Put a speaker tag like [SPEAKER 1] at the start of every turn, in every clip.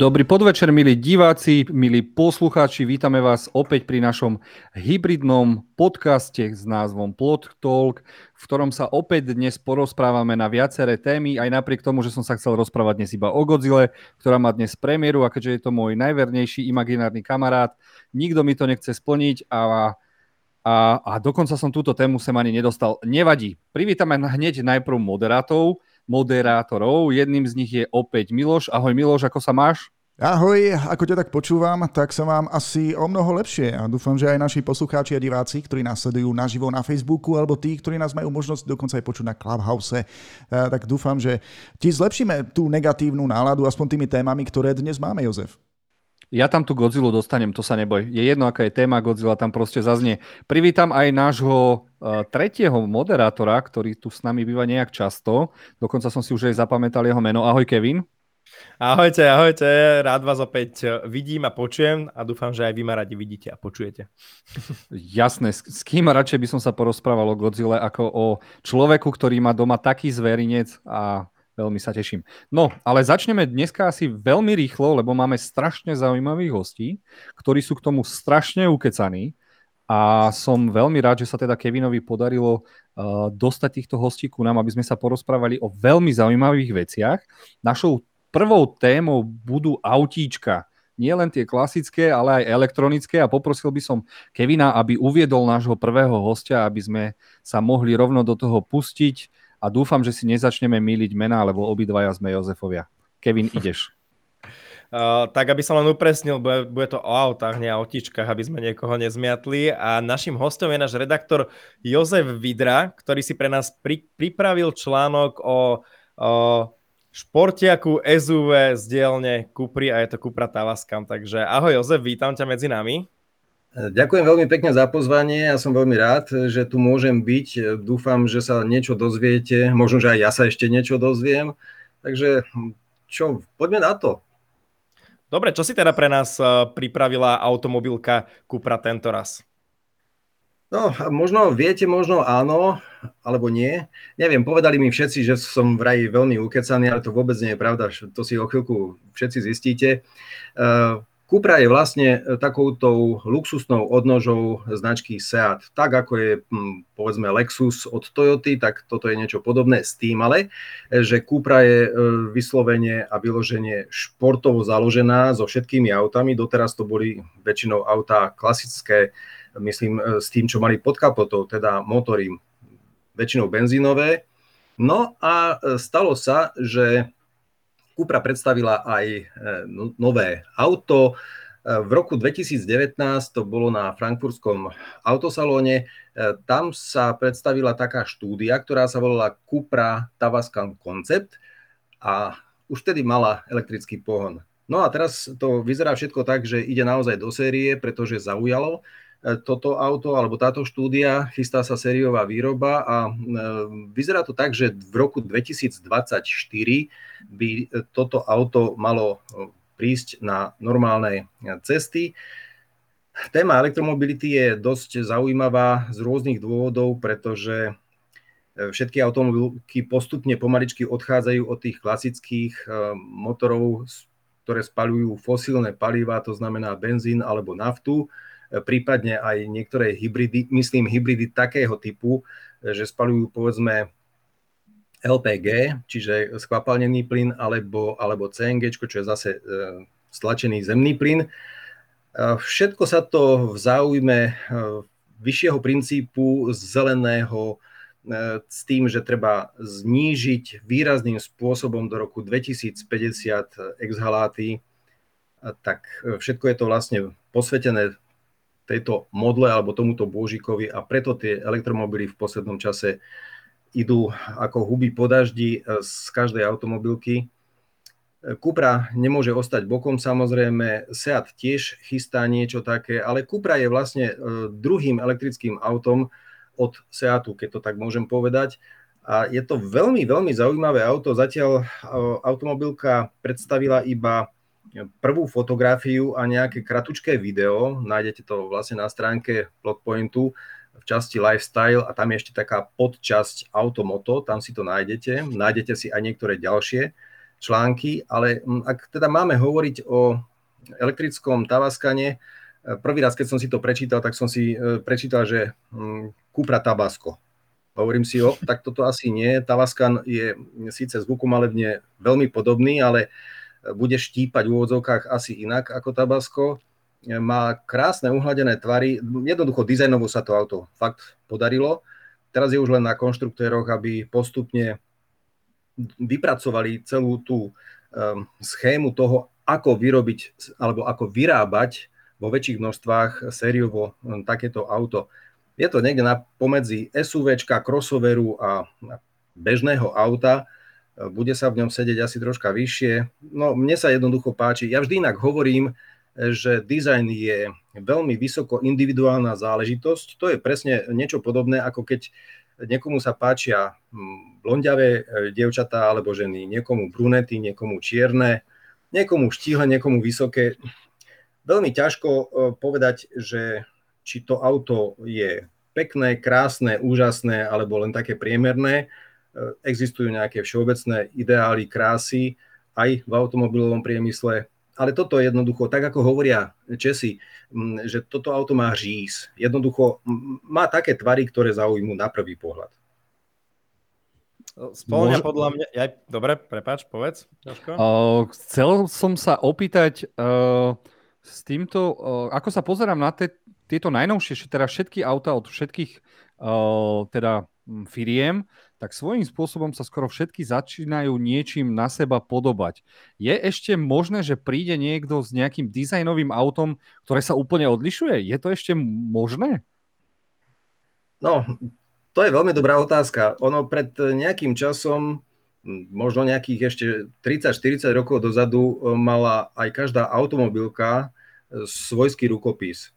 [SPEAKER 1] Dobrý podvečer, milí diváci, milí poslucháči. Vítame vás opäť pri našom hybridnom podcaste s názvom Plot Talk, v ktorom sa opäť dnes porozprávame na viaceré témy, aj napriek tomu, že som sa chcel rozprávať dnes iba o Godzilla, ktorá má dnes premiéru a keďže je to môj najvernejší imaginárny kamarát, nikto mi to nechce splniť a a, a dokonca som túto tému sem ani nedostal. Nevadí. Privítame hneď najprv moderátov moderátorov. Jedným z nich je opäť Miloš. Ahoj Miloš, ako sa máš?
[SPEAKER 2] Ahoj, ako ťa tak počúvam, tak sa mám asi o mnoho lepšie a dúfam, že aj naši poslucháči a diváci, ktorí nás sledujú naživo na Facebooku alebo tí, ktorí nás majú možnosť dokonca aj počuť na Clubhouse, eh, tak dúfam, že ti zlepšíme tú negatívnu náladu aspoň tými témami, ktoré dnes máme, Jozef.
[SPEAKER 1] Ja tam tú Godzilla dostanem, to sa neboj. Je jedno, aká je téma Godzilla, tam proste zaznie. Privítam aj nášho uh, tretieho moderátora, ktorý tu s nami býva nejak často. Dokonca som si už aj zapamätal jeho meno. Ahoj, Kevin.
[SPEAKER 3] Ahojte, ahojte, rád vás opäť vidím a počujem a dúfam, že aj vy ma radi vidíte a počujete.
[SPEAKER 1] Jasné, s, kým radšej by som sa porozprával o Godzilla ako o človeku, ktorý má doma taký zverinec a Veľmi sa teším. No, ale začneme dneska asi veľmi rýchlo, lebo máme strašne zaujímavých hostí, ktorí sú k tomu strašne ukecaní. A som veľmi rád, že sa teda Kevinovi podarilo uh, dostať týchto hostí ku nám, aby sme sa porozprávali o veľmi zaujímavých veciach. Našou prvou témou budú autíčka. Nie len tie klasické, ale aj elektronické a poprosil by som Kevina, aby uviedol nášho prvého hostia, aby sme sa mohli rovno do toho pustiť a dúfam, že si nezačneme míliť mená, lebo obidvaja sme Jozefovia. Kevin, ideš.
[SPEAKER 3] Uh, tak aby som len upresnil, bude, bude to o autách, nie o otičkách, aby sme niekoho nezmiatli. A našim hostom je náš redaktor Jozef Vidra, ktorý si pre nás pri, pripravil článok o, o športiaku SUV z dielne Kupry a je to Kupra Tavascan. Takže ahoj Jozef, vítam ťa medzi nami.
[SPEAKER 4] Ďakujem veľmi pekne za pozvanie. Ja som veľmi rád, že tu môžem byť. Dúfam, že sa niečo dozviete. Možno, že aj ja sa ešte niečo dozviem. Takže čo, poďme na to.
[SPEAKER 3] Dobre, čo si teda pre nás eh, pripravila automobilka Cupra tento raz?
[SPEAKER 4] No, možno viete, možno áno, alebo nie. Neviem, povedali mi všetci, že som vraj veľmi ukecaný, ale to vôbec nie je pravda. To si o chvíľku všetci zistíte. Uh, Cupra je vlastne e, takoutou luxusnou odnožou značky Seat. Tak ako je hm, povedzme Lexus od Toyoty, tak toto je niečo podobné s tým, ale e, že Cupra je e, vyslovene a vyloženie športovo založená so všetkými autami. Doteraz to boli väčšinou autá klasické, myslím, s tým, čo mali pod kapotou, teda motory väčšinou benzínové. No a stalo sa, že Cupra predstavila aj e, no, nové auto. E, v roku 2019 to bolo na frankfurskom autosalóne. E, tam sa predstavila taká štúdia, ktorá sa volala Cupra Tavascan Concept a už vtedy mala elektrický pohon. No a teraz to vyzerá všetko tak, že ide naozaj do série, pretože zaujalo. E, toto auto alebo táto štúdia, chystá sa sériová výroba a e, vyzerá to tak, že v roku 2024 by toto auto malo e, prísť na normálne cesty. Téma elektromobility je dosť zaujímavá z rôznych dôvodov, pretože všetky automobilky postupne pomaličky odchádzajú od tých klasických motorov, ktoré spalujú fosílne paliva, to znamená benzín alebo naftu prípadne aj niektoré hybridy, myslím hybridy takého typu, že spalujú povedzme LPG, čiže skvapalnený plyn, alebo, alebo CNG, čo je zase e, stlačený zemný plyn. E, všetko sa to v záujme e, vyššieho princípu zeleného s tým, že treba znížiť výrazným spôsobom do roku 2050 exhaláty, tak všetko je to vlastne posvetené tejto modle alebo tomuto bôžikovi a preto tie elektromobily v poslednom čase idú ako huby po daždi e, z každej automobilky. E, Cupra nemôže ostať bokom samozrejme, Seat tiež chystá niečo také, ale Cupra je vlastne e, druhým elektrickým autom od Seatu, keď to tak môžem povedať. A je to veľmi, veľmi zaujímavé auto. Zatiaľ automobilka predstavila iba prvú fotografiu a nejaké kratučké video. Nájdete to vlastne na stránke Plotpointu v časti Lifestyle a tam je ešte taká podčasť Automoto, tam si to nájdete. Nájdete si aj niektoré ďalšie články, ale ak teda máme hovoriť o elektrickom Tavaskane, prvý raz, keď som si to prečítal, tak som si prečítal, že Cupra Tabasco. Hovorím si, o, tak toto asi nie. Tavaskan je síce zvukomalebne veľmi podobný, ale bude štípať v úvodzovkách asi inak ako Tabasco. Má krásne uhladené tvary, jednoducho dizajnovo sa to auto fakt podarilo. Teraz je už len na konštruktéroch, aby postupne vypracovali celú tú um, schému toho, ako vyrobiť alebo ako vyrábať vo väčších množstvách sériovo um, takéto auto. Je to niekde na pomedzi SUVčka, crossoveru a bežného auta bude sa v ňom sedieť asi troška vyššie. No, mne sa jednoducho páči. Ja vždy inak hovorím, že dizajn je veľmi vysoko individuálna záležitosť. To je presne niečo podobné, ako keď niekomu sa páčia hm, blondiavé e, dievčatá alebo ženy, niekomu brunety, niekomu čierne, niekomu štíhle, niekomu vysoké. Veľmi ťažko e, povedať, že či to auto je pekné, krásne, úžasné alebo len také priemerné existujú nejaké všeobecné ideály krásy aj v automobilovom priemysle, ale toto je jednoducho, tak ako hovoria Česi, že toto auto má říz. Jednoducho má také tvary, ktoré zaujímu na prvý pohľad.
[SPEAKER 3] Spolňa Môž... podľa mňa... Ja, dobre, prepáč, povedz.
[SPEAKER 1] Uh, chcel som sa opýtať uh, s týmto, uh, ako sa pozerám na te, tieto najnovšie, teda všetky auta od všetkých uh, teda firiem, tak svojím spôsobom sa skoro všetky začínajú niečím na seba podobať. Je ešte možné, že príde niekto s nejakým dizajnovým autom, ktoré sa úplne odlišuje? Je to ešte možné?
[SPEAKER 4] No, to je veľmi dobrá otázka. Ono pred nejakým časom, možno nejakých ešte 30-40 rokov dozadu, mala aj každá automobilka svojský rukopis.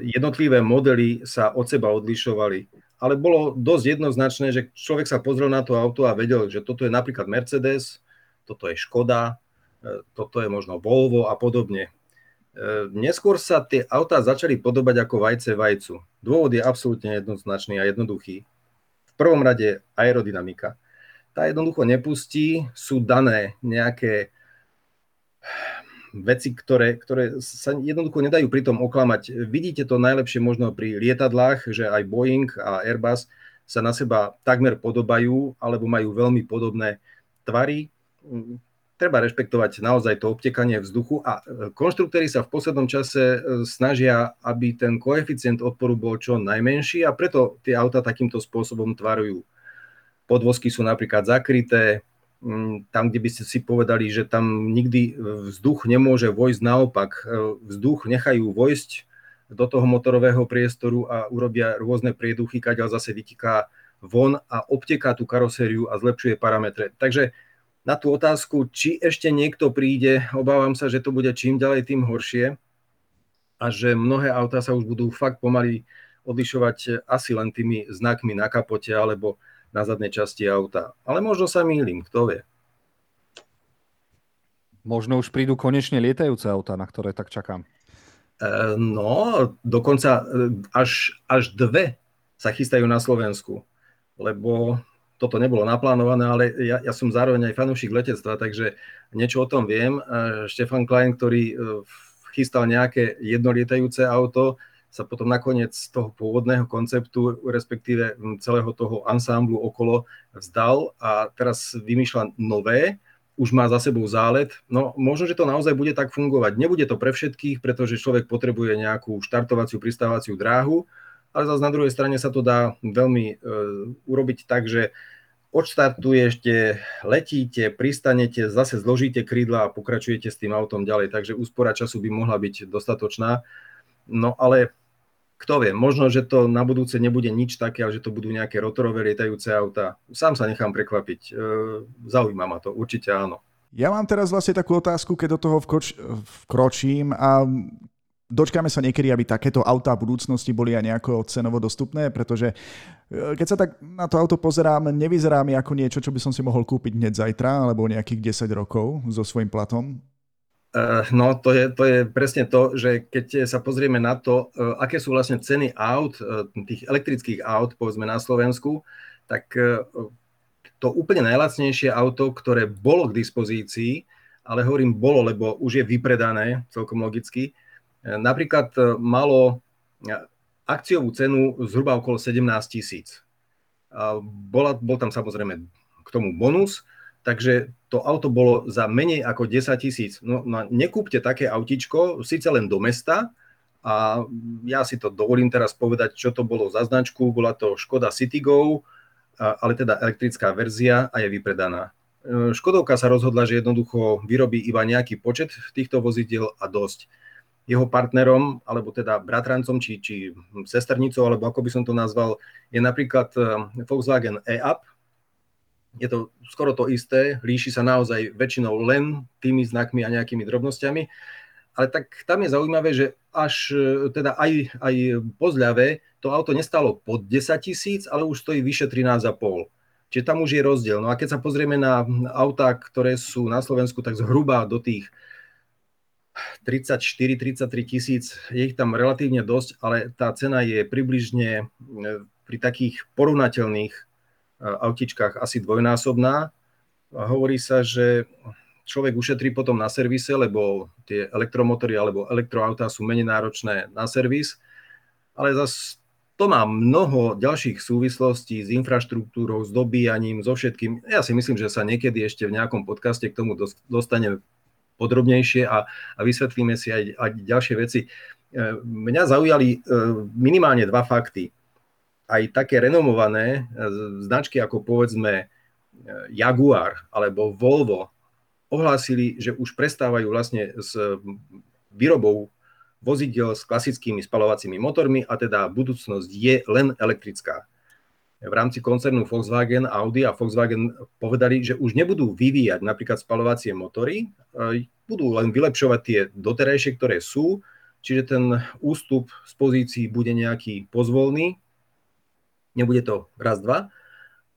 [SPEAKER 4] Jednotlivé modely sa od seba odlišovali ale bolo dosť jednoznačné, že človek sa pozrel na to auto a vedel, že toto je napríklad Mercedes, toto je Škoda, e, toto je možno Volvo a podobne. E, neskôr sa tie autá začali podobať ako vajce vajcu. Dôvod je absolútne jednoznačný a jednoduchý. V prvom rade aerodynamika. Tá jednoducho nepustí, sú dané nejaké veci, ktoré, ktoré sa jednoducho nedajú pri tom oklamať. Vidíte to najlepšie možno pri lietadlách, že aj Boeing a Airbus sa na seba takmer podobajú alebo majú veľmi podobné tvary. Treba rešpektovať naozaj to obtekanie vzduchu a konštruktéri sa v poslednom čase e, snažia, aby ten koeficient odporu bol čo najmenší a preto tie auta takýmto spôsobom tvarujú. Podvozky sú napríklad zakryté, tam, kde by ste si povedali, že tam nikdy vzduch nemôže vojsť, naopak e, vzduch nechajú vojsť do toho motorového priestoru a urobia rôzne prieduchy, kaďal zase vytiká von a obteká tú karosériu a zlepšuje parametre. Takže na tú otázku, či ešte niekto príde, obávam sa, že to bude čím ďalej, tým horšie a že mnohé autá sa už budú fakt pomaly odlišovať asi len tými znakmi na kapote alebo na zadnej časti auta. Ale možno sa mýlim, kto vie.
[SPEAKER 1] Možno už prídu konečne lietajúce auta, na ktoré tak čakám.
[SPEAKER 4] E, no, dokonca e, až, až dve sa chystajú na Slovensku, lebo toto nebolo naplánované, ale ja, ja som zároveň aj fanúšik letectva, takže niečo o tom viem. E, Štefan Klein, ktorý chystal nejaké jednolietajúce auto, sa potom nakoniec toho pôvodného konceptu, respektíve celého toho ansámblu okolo vzdal a teraz vymýšľa nové, už má za sebou zálet. No možno, že to naozaj bude tak fungovať. Nebude to pre všetkých, pretože človek potrebuje nejakú štartovaciu, pristávaciu dráhu, ale zase na druhej strane sa to dá veľmi e, urobiť tak, že odštartujete, letíte, pristanete, zase zložíte krídla a pokračujete s tým autom ďalej. Takže úspora času by mohla byť dostatočná. No ale kto vie, možno, že to na budúce nebude nič také, ale že to budú nejaké rotorové lietajúce auta. Sám sa nechám prekvapiť. E, zaujíma ma to, určite áno.
[SPEAKER 2] Ja mám teraz vlastne takú otázku, keď do toho vkoč, vkročím a dočkáme sa niekedy, aby takéto autá budúcnosti boli aj nejako cenovo dostupné, pretože e, keď sa tak na to auto pozerám, nevyzerá mi ako niečo, čo by som si mohol kúpiť hneď zajtra, alebo nejakých 10 rokov so svojím platom.
[SPEAKER 4] Eh, no, to je, to je presne to, že keď sa pozrieme na to, eh, aké sú vlastne ceny aut, eh, tých elektrických aut, povedzme na Slovensku, tak to úplne najlacnejšie auto, ktoré bolo k dispozícii, ale hovorím bolo, lebo už je vypredané, celkom logicky, napríklad malo akciovú cenu zhruba okolo 17 tisíc. Bol tam samozrejme k tomu bonus, takže to auto bolo za menej ako 10 tisíc. No, no nekúpte také autičko, síce len do mesta, a ja si to dovolím teraz povedať, čo to bolo za značku. Bola to Škoda Citigo, ale teda elektrická verzia a je vypredaná. E, Škodovka sa rozhodla, že jednoducho vyrobí iba nejaký počet týchto vozidiel a dosť. Jeho partnerom, alebo teda bratrancom, či, či sesternicou, alebo ako by som to nazval, je napríklad e, Volkswagen e-up. Je to skoro to isté, líši sa naozaj väčšinou len tými znakmi a nejakými drobnosťami ale tak tam je zaujímavé, že až e, teda aj, aj po zľave to auto nestalo pod 10 tisíc, ale už stojí vyše 13,5. Čiže tam už je rozdiel. No a keď sa pozrieme na autá, ktoré sú na Slovensku, tak zhruba do tých 34-33 tisíc, je ich tam relatívne dosť, ale tá cena je približne e, pri takých porovnateľných autičkách asi dvojnásobná. A hovorí sa, že človek ušetrí potom na servise, lebo tie elektromotory alebo elektroautá sú menej náročné na servis, ale zase to má mnoho ďalších súvislostí s infraštruktúrou, s dobíjaním, so všetkým. Ja si myslím, že sa niekedy ešte v nejakom podcaste k tomu dostane podrobnejšie a, a vysvetlíme si aj, aj ďalšie veci. E, mňa zaujali e, minimálne dva fakty. Aj také renomované e, značky ako povedzme Jaguar alebo Volvo ohlásili, že už prestávajú vlastne s výrobou vozidel s klasickými spalovacími motormi a teda budúcnosť je len elektrická. V rámci koncernu Volkswagen, Audi a Volkswagen povedali, že už nebudú vyvíjať napríklad spalovacie motory, budú len vylepšovať tie doterajšie, ktoré sú, čiže ten ústup z pozícií bude nejaký pozvolný, nebude to raz, dva,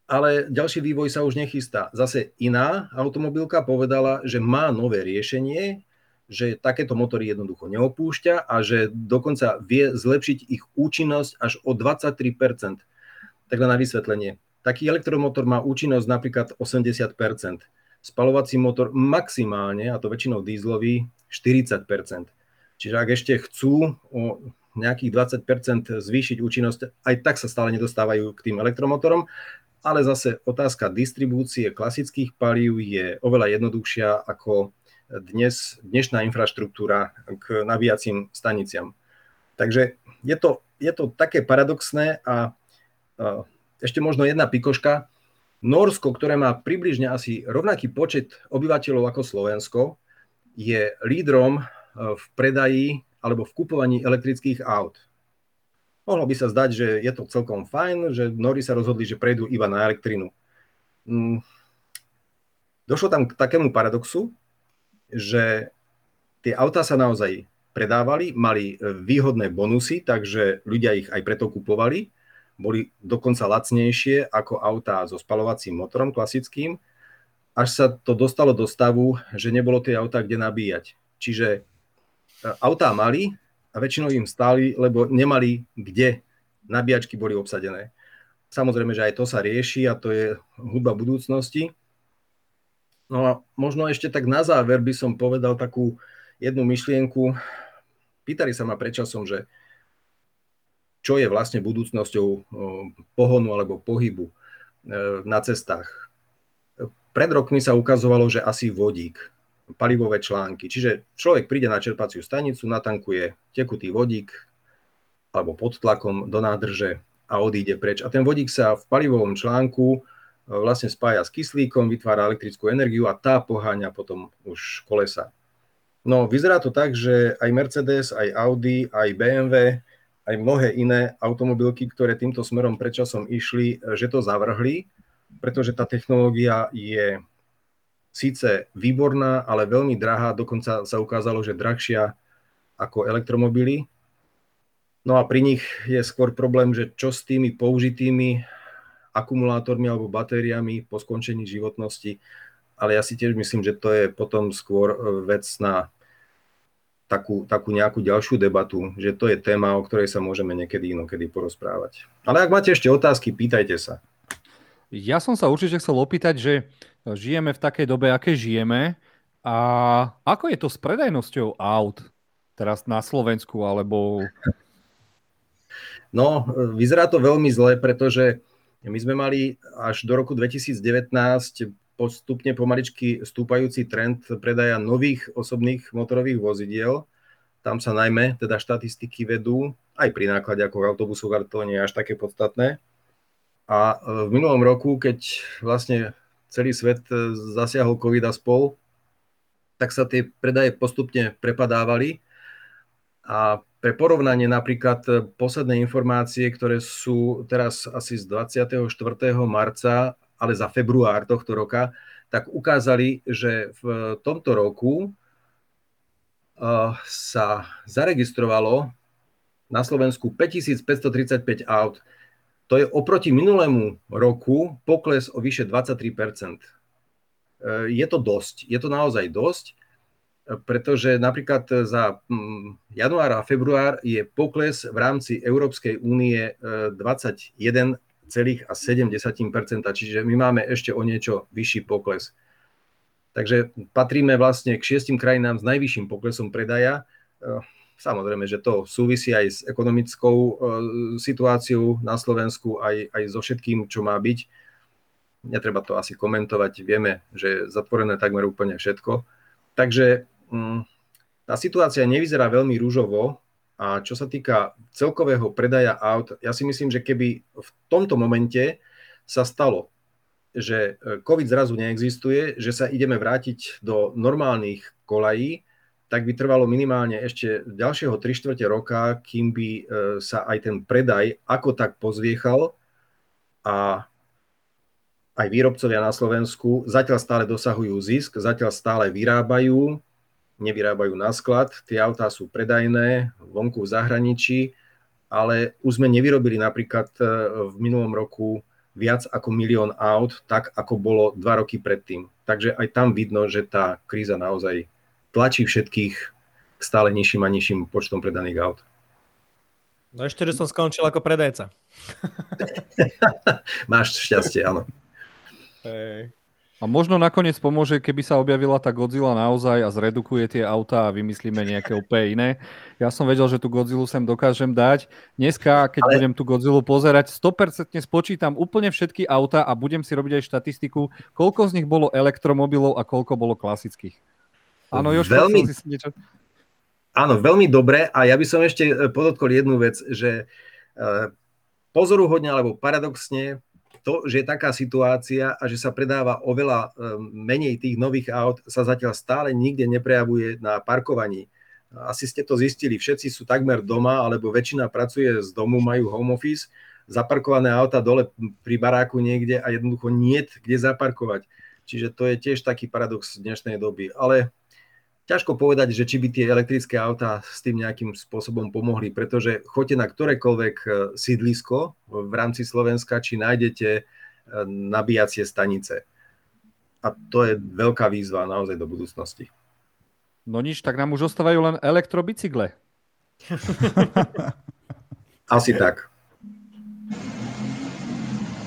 [SPEAKER 4] ale ďalší vývoj sa už nechystá. Zase iná automobilka povedala, že má nové riešenie, že takéto motory jednoducho neopúšťa a že dokonca vie zlepšiť ich účinnosť až o 23%. Tak na vysvetlenie. Taký elektromotor má účinnosť napríklad 80%. Spalovací motor maximálne, a to väčšinou dízlový, 40%. Čiže ak ešte chcú o nejakých 20% zvýšiť účinnosť, aj tak sa stále nedostávajú k tým elektromotorom ale zase otázka distribúcie klasických palív je oveľa jednoduchšia ako dnes, dnešná infraštruktúra k nabíjacím staniciam. Takže je to, je to také paradoxné a, a ešte možno jedna pikoška. Norsko, ktoré má približne asi rovnaký počet obyvateľov ako Slovensko, je lídrom v predaji alebo v kupovaní elektrických aut. Mohlo by sa zdať, že je to celkom fajn, že Nori sa rozhodli, že prejdú iba na elektrinu. Mm. Došlo tam k takému paradoxu, že tie autá sa naozaj predávali, mali výhodné bonusy, takže ľudia ich aj preto kupovali. Boli dokonca lacnejšie ako autá so spalovacím motorom klasickým, až sa to dostalo do stavu, že nebolo tie autá kde nabíjať. Čiže e, autá mali, a väčšinou im stáli, lebo nemali kde. Nabíjačky boli obsadené. Samozrejme, že aj to sa rieši a to je hudba budúcnosti. No a možno ešte tak na záver by som povedal takú jednu myšlienku. Pýtali sa ma predčasom, že čo je vlastne budúcnosťou pohonu alebo pohybu e, na cestách. Pred rokmi sa ukazovalo, že asi vodík palivové články. Čiže človek príde na čerpaciu stanicu, natankuje tekutý vodík alebo pod tlakom do nádrže a odíde preč. A ten vodík sa v palivovom článku e, vlastne spája s kyslíkom, vytvára elektrickú energiu a tá poháňa potom už kolesa. No, vyzerá to tak, že aj Mercedes, aj Audi, aj BMW, aj mnohé iné automobilky, ktoré týmto smerom predčasom išli, e, že to zavrhli, pretože tá technológia je síce výborná, ale veľmi drahá, dokonca sa ukázalo, že drahšia ako elektromobily. No a pri nich je skôr problém, že čo s tými použitými akumulátormi alebo batériami po skončení životnosti, ale ja si tiež myslím, že to je potom skôr e, vec na takú, takú nejakú ďalšiu debatu, že to je téma, o ktorej sa môžeme niekedy inokedy porozprávať. Ale ak máte ešte otázky, pýtajte sa.
[SPEAKER 1] Ja som sa určite chcel opýtať, že žijeme v takej dobe, aké žijeme a ako je to s predajnosťou aut teraz na Slovensku alebo...
[SPEAKER 4] No, vyzerá to veľmi zle, pretože my sme mali až do roku 2019 postupne pomaličky stúpajúci trend predaja nových osobných motorových vozidiel. Tam sa najmä teda štatistiky vedú, aj pri náklade ako v ale to nie je až také podstatné. A e, v minulom roku, keď vlastne celý svet e, zasiahol COVID a spol, tak sa tie predaje postupne prepadávali. A pre porovnanie napríklad e, posledné informácie, ktoré sú teraz asi z 24. marca, ale za február tohto roka, tak ukázali, že v tomto roku sa zaregistrovalo na Slovensku 5535 aut. To je oproti minulému roku pokles o vyše 23 e, Je to dosť, je to naozaj dosť, pretože napríklad za mm, január a február je pokles v rámci Európskej únie 21,7%, e, čiže my máme ešte o niečo vyšší pokles. Takže patríme vlastne k šiestim krajinám s najvyšším poklesom predaja. Samozrejme, že to súvisí aj s ekonomickou e, situáciou na Slovensku, aj, aj so všetkým, čo má byť. Netreba to asi komentovať, vieme, že je zatvorené takmer úplne všetko. Takže mm, tá situácia nevyzerá veľmi rúžovo a čo sa týka celkového predaja aut, ja si myslím, že keby v tomto momente sa stalo, že e, COVID zrazu neexistuje, že sa ideme vrátiť do normálnych kolají, tak by trvalo minimálne ešte ďalšieho 3 čtvrte roka, kým by e, sa aj ten predaj ako tak pozviechal a aj výrobcovia na Slovensku zatiaľ stále dosahujú zisk, zatiaľ stále vyrábajú, nevyrábajú na sklad, tie autá sú predajné vonku v zahraničí, ale už sme nevyrobili napríklad e, v minulom roku viac ako milión aut, tak ako bolo dva roky predtým. Takže aj tam vidno, že tá kríza naozaj tlačí všetkých k stále nižším a nižším počtom predaných aut.
[SPEAKER 3] No ešte, že som skončil ako predajca.
[SPEAKER 4] Máš šťastie, áno.
[SPEAKER 1] Hey. A možno nakoniec pomôže, keby sa objavila tá Godzilla naozaj a zredukuje tie autá a vymyslíme nejaké úplne iné. Ja som vedel, že tú Godzilla sem dokážem dať. Dneska, keď Ale... budem tú Godzilla pozerať, 100% spočítam úplne všetky auta a budem si robiť aj štatistiku, koľko z nich bolo elektromobilov a koľko bolo klasických. Áno, Jožko, veľmi, si niečo...
[SPEAKER 4] Áno, veľmi dobre a ja by som ešte e, podotkol jednu vec, že e, pozoruhodne alebo paradoxne to, že je taká situácia a že sa predáva oveľa e, menej tých nových aut, sa zatiaľ stále nikde neprejavuje na parkovaní. Asi ste to zistili, všetci sú takmer doma, alebo väčšina pracuje z domu, majú home office, zaparkované auta dole pri baráku niekde a jednoducho nie kde zaparkovať. Čiže to je tiež taký paradox dnešnej doby. Ale ťažko povedať, že či by tie elektrické autá s tým nejakým spôsobom pomohli, pretože choďte na ktorékoľvek e, sídlisko v rámci Slovenska, či nájdete e, nabíjacie stanice. A to je veľká výzva naozaj do budúcnosti.
[SPEAKER 1] No nič, tak nám už ostávajú len elektrobicykle.
[SPEAKER 4] Asi tak.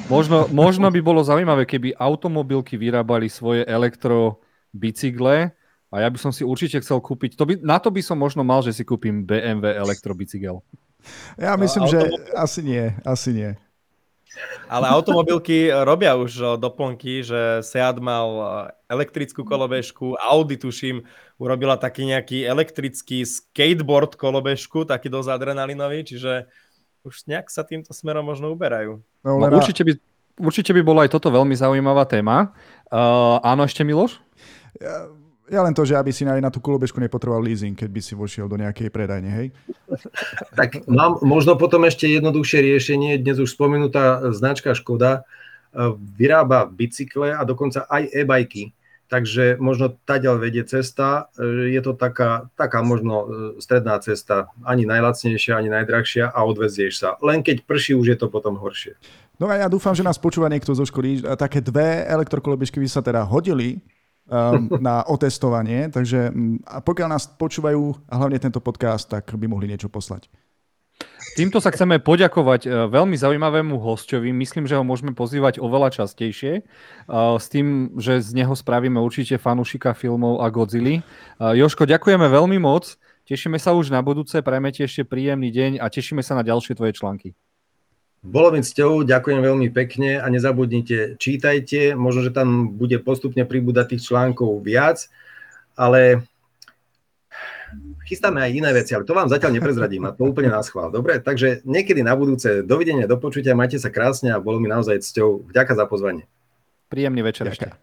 [SPEAKER 1] Možno, možno by bolo zaujímavé, keby automobilky vyrábali svoje elektrobicykle, a ja by som si určite chcel kúpiť, to by, na to by som možno mal, že si kúpim BMW elektrobicykel.
[SPEAKER 2] Ja myslím, že asi nie, asi nie.
[SPEAKER 3] Ale automobilky robia už doplnky, že Seat mal elektrickú kolobežku, Audi tuším, urobila taký nejaký elektrický skateboard kolobežku, taký dosť adrenalinový, čiže už nejak sa týmto smerom možno uberajú.
[SPEAKER 1] No, no, určite, by, určite by bola aj toto veľmi zaujímavá téma. Uh, áno, ešte Miloš?
[SPEAKER 2] Ja ja len to, že aby si aj na tú kolobežku nepotreboval leasing, keď by si vošiel do nejakej predajne, hej?
[SPEAKER 4] Tak mám možno potom ešte jednoduchšie riešenie. Dnes už spomenutá značka Škoda e, vyrába bicykle a dokonca aj e-bajky. Takže možno taďal vedie cesta. E, je to taká, taká možno e, stredná cesta. Ani najlacnejšia, ani najdrahšia a odvezieš sa. Len keď prší, už je to potom horšie.
[SPEAKER 2] No a ja dúfam, že nás počúva niekto zo školy. Také dve elektrokolobežky by sa teda hodili na otestovanie, takže mm, a pokiaľ nás počúvajú a hlavne tento podcast, tak by mohli niečo poslať.
[SPEAKER 1] Týmto sa chceme poďakovať e, veľmi zaujímavému hostovi. Myslím, že ho môžeme pozývať oveľa častejšie. E, s tým, že z neho spravíme určite fanúšika filmov a Godzilla. E, Joško, ďakujeme veľmi moc. Tešíme sa už na budúce, prajme ti ešte príjemný deň a tešíme sa na ďalšie tvoje články.
[SPEAKER 4] Bolo mi cťou, ďakujem veľmi pekne a nezabudnite, čítajte, možno, že tam bude postupne pribúdať tých článkov viac, ale chystáme aj iné veci, ale to vám zatiaľ neprezradím a to úplne nás chvál. Dobre, takže niekedy na budúce, dovidenia, do počutia, majte sa krásne a bolo mi naozaj cťou. Vďaka za pozvanie.
[SPEAKER 1] Príjemný večer ešte.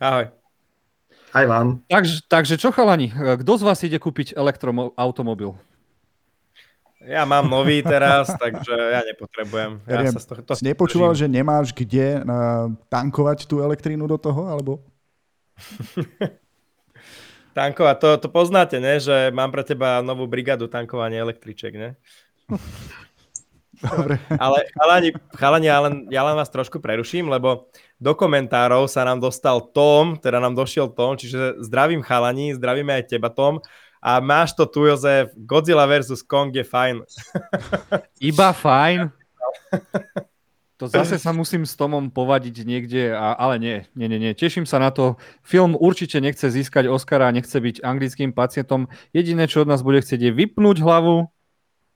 [SPEAKER 3] Ahoj.
[SPEAKER 4] Aj vám.
[SPEAKER 1] Takže, takže čo chalani, kto z vás ide kúpiť elektroautomobil?
[SPEAKER 3] Ja mám nový teraz, takže ja nepotrebujem. Ja,
[SPEAKER 2] sa z toho, to si nepočúval, že nemáš kde uh, tankovať tú elektrínu do toho, alebo?
[SPEAKER 3] Tankovať, to, to poznáte, ne? že mám pre teba novú brigádu tankovania električek, ne? Dobre. Ale chalani, chalani ja, len, ja len vás trošku preruším, lebo do komentárov sa nám dostal Tom, teda nám došiel Tom, čiže zdravím chalani, zdravíme aj teba Tom. A máš to tu, Jozef, Godzilla versus Kong je fajn.
[SPEAKER 1] Iba fajn? To zase sa musím s Tomom povadiť niekde, a, ale nie, nie, nie, nie. Teším sa na to. Film určite nechce získať Oscara, nechce byť anglickým pacientom. Jediné, čo od nás bude chcieť, je vypnúť hlavu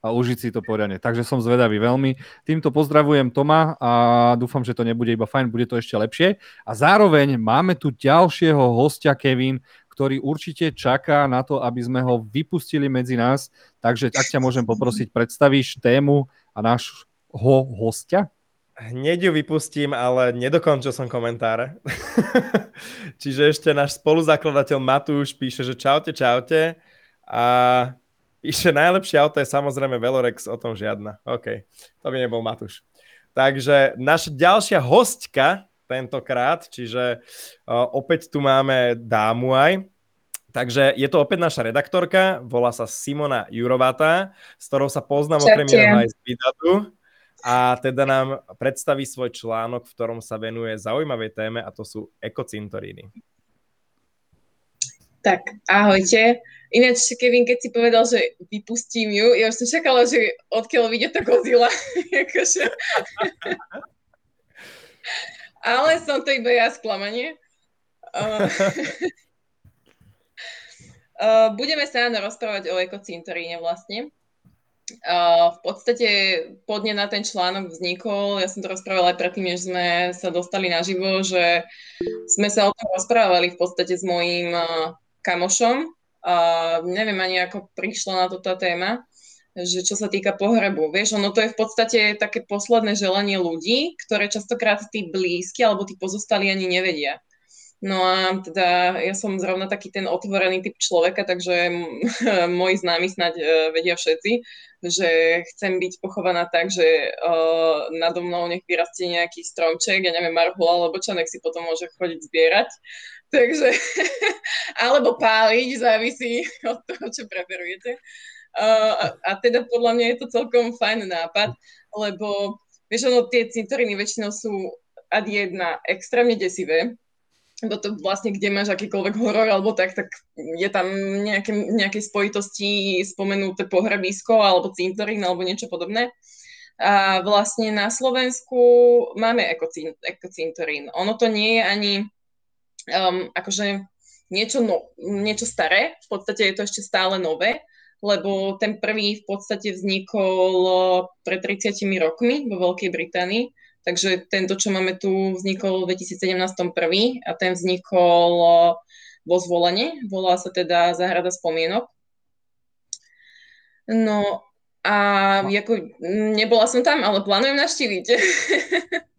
[SPEAKER 1] a užiť si to poriadne. Takže som zvedavý veľmi. Týmto pozdravujem Toma a dúfam, že to nebude iba fajn, bude to ešte lepšie. A zároveň máme tu ďalšieho hostia, Kevin, ktorý určite čaká na to, aby sme ho vypustili medzi nás. Takže ak ťa môžem poprosiť, predstavíš tému a nášho hostia?
[SPEAKER 3] Hneď ju vypustím, ale nedokončil som komentáre. Čiže ešte náš spoluzakladateľ Matúš píše, že čaute, čaute. A píše, najlepšie auto je samozrejme Velorex, o tom žiadna. OK, to by nebol Matúš. Takže naša ďalšia hostka tentokrát, čiže uh, opäť tu máme dámu aj. Takže je to opäť naša redaktorka, volá sa Simona Jurovatá, s ktorou sa poznám okrem iného aj z Vidatu a teda nám predstaví svoj článok, v ktorom sa venuje zaujímavej téme a to sú ekocintoríny.
[SPEAKER 5] Tak, ahojte. Ináč, Kevin, keď si povedal, že vypustím ju, ja už som čakala, že odkiaľ vidie to Godzilla. akože... Ale som to iba ja sklamanie. Uh, uh, budeme sa áno rozprávať o ekocintoríne vlastne. Uh, v podstate podne na ten článok vznikol, ja som to rozprávala aj predtým, než sme sa dostali naživo, že sme sa o tom rozprávali v podstate s mojím kamošom. Uh, neviem ani, ako prišla na to tá téma, že čo sa týka pohrebu. Vieš, ono to je v podstate také posledné želanie ľudí, ktoré častokrát tí blízky alebo tí pozostali ani nevedia. No a teda ja som zrovna taký ten otvorený typ človeka, takže moji známi snáď uh, vedia všetci, že chcem byť pochovaná tak, že uh, nado mnou nech vyrastie nejaký stromček, ja neviem, marhula alebo čo, nech si potom môže chodiť zbierať. Takže, alebo páliť, závisí od toho, čo preferujete. A, a teda podľa mňa je to celkom fajn nápad, lebo vieš, ono, tie cintoríny väčšinou sú ad jedna extrémne desivé, lebo to vlastne, kde máš akýkoľvek horor alebo tak, tak je tam nejaké, nejaké spojitosti spomenuté pohrebisko alebo cintorín alebo niečo podobné. A vlastne na Slovensku máme ekocintorín. Ono to nie je ani um, akože niečo, no, niečo staré, v podstate je to ešte stále nové, lebo ten prvý v podstate vznikol pred 30 rokmi vo Veľkej Británii Takže tento, čo máme tu, vznikol v 2017 prvý a ten vznikol vo zvolenie. Volá sa teda Záhrada spomienok. No a ako, nebola som tam, ale plánujem navštíviť.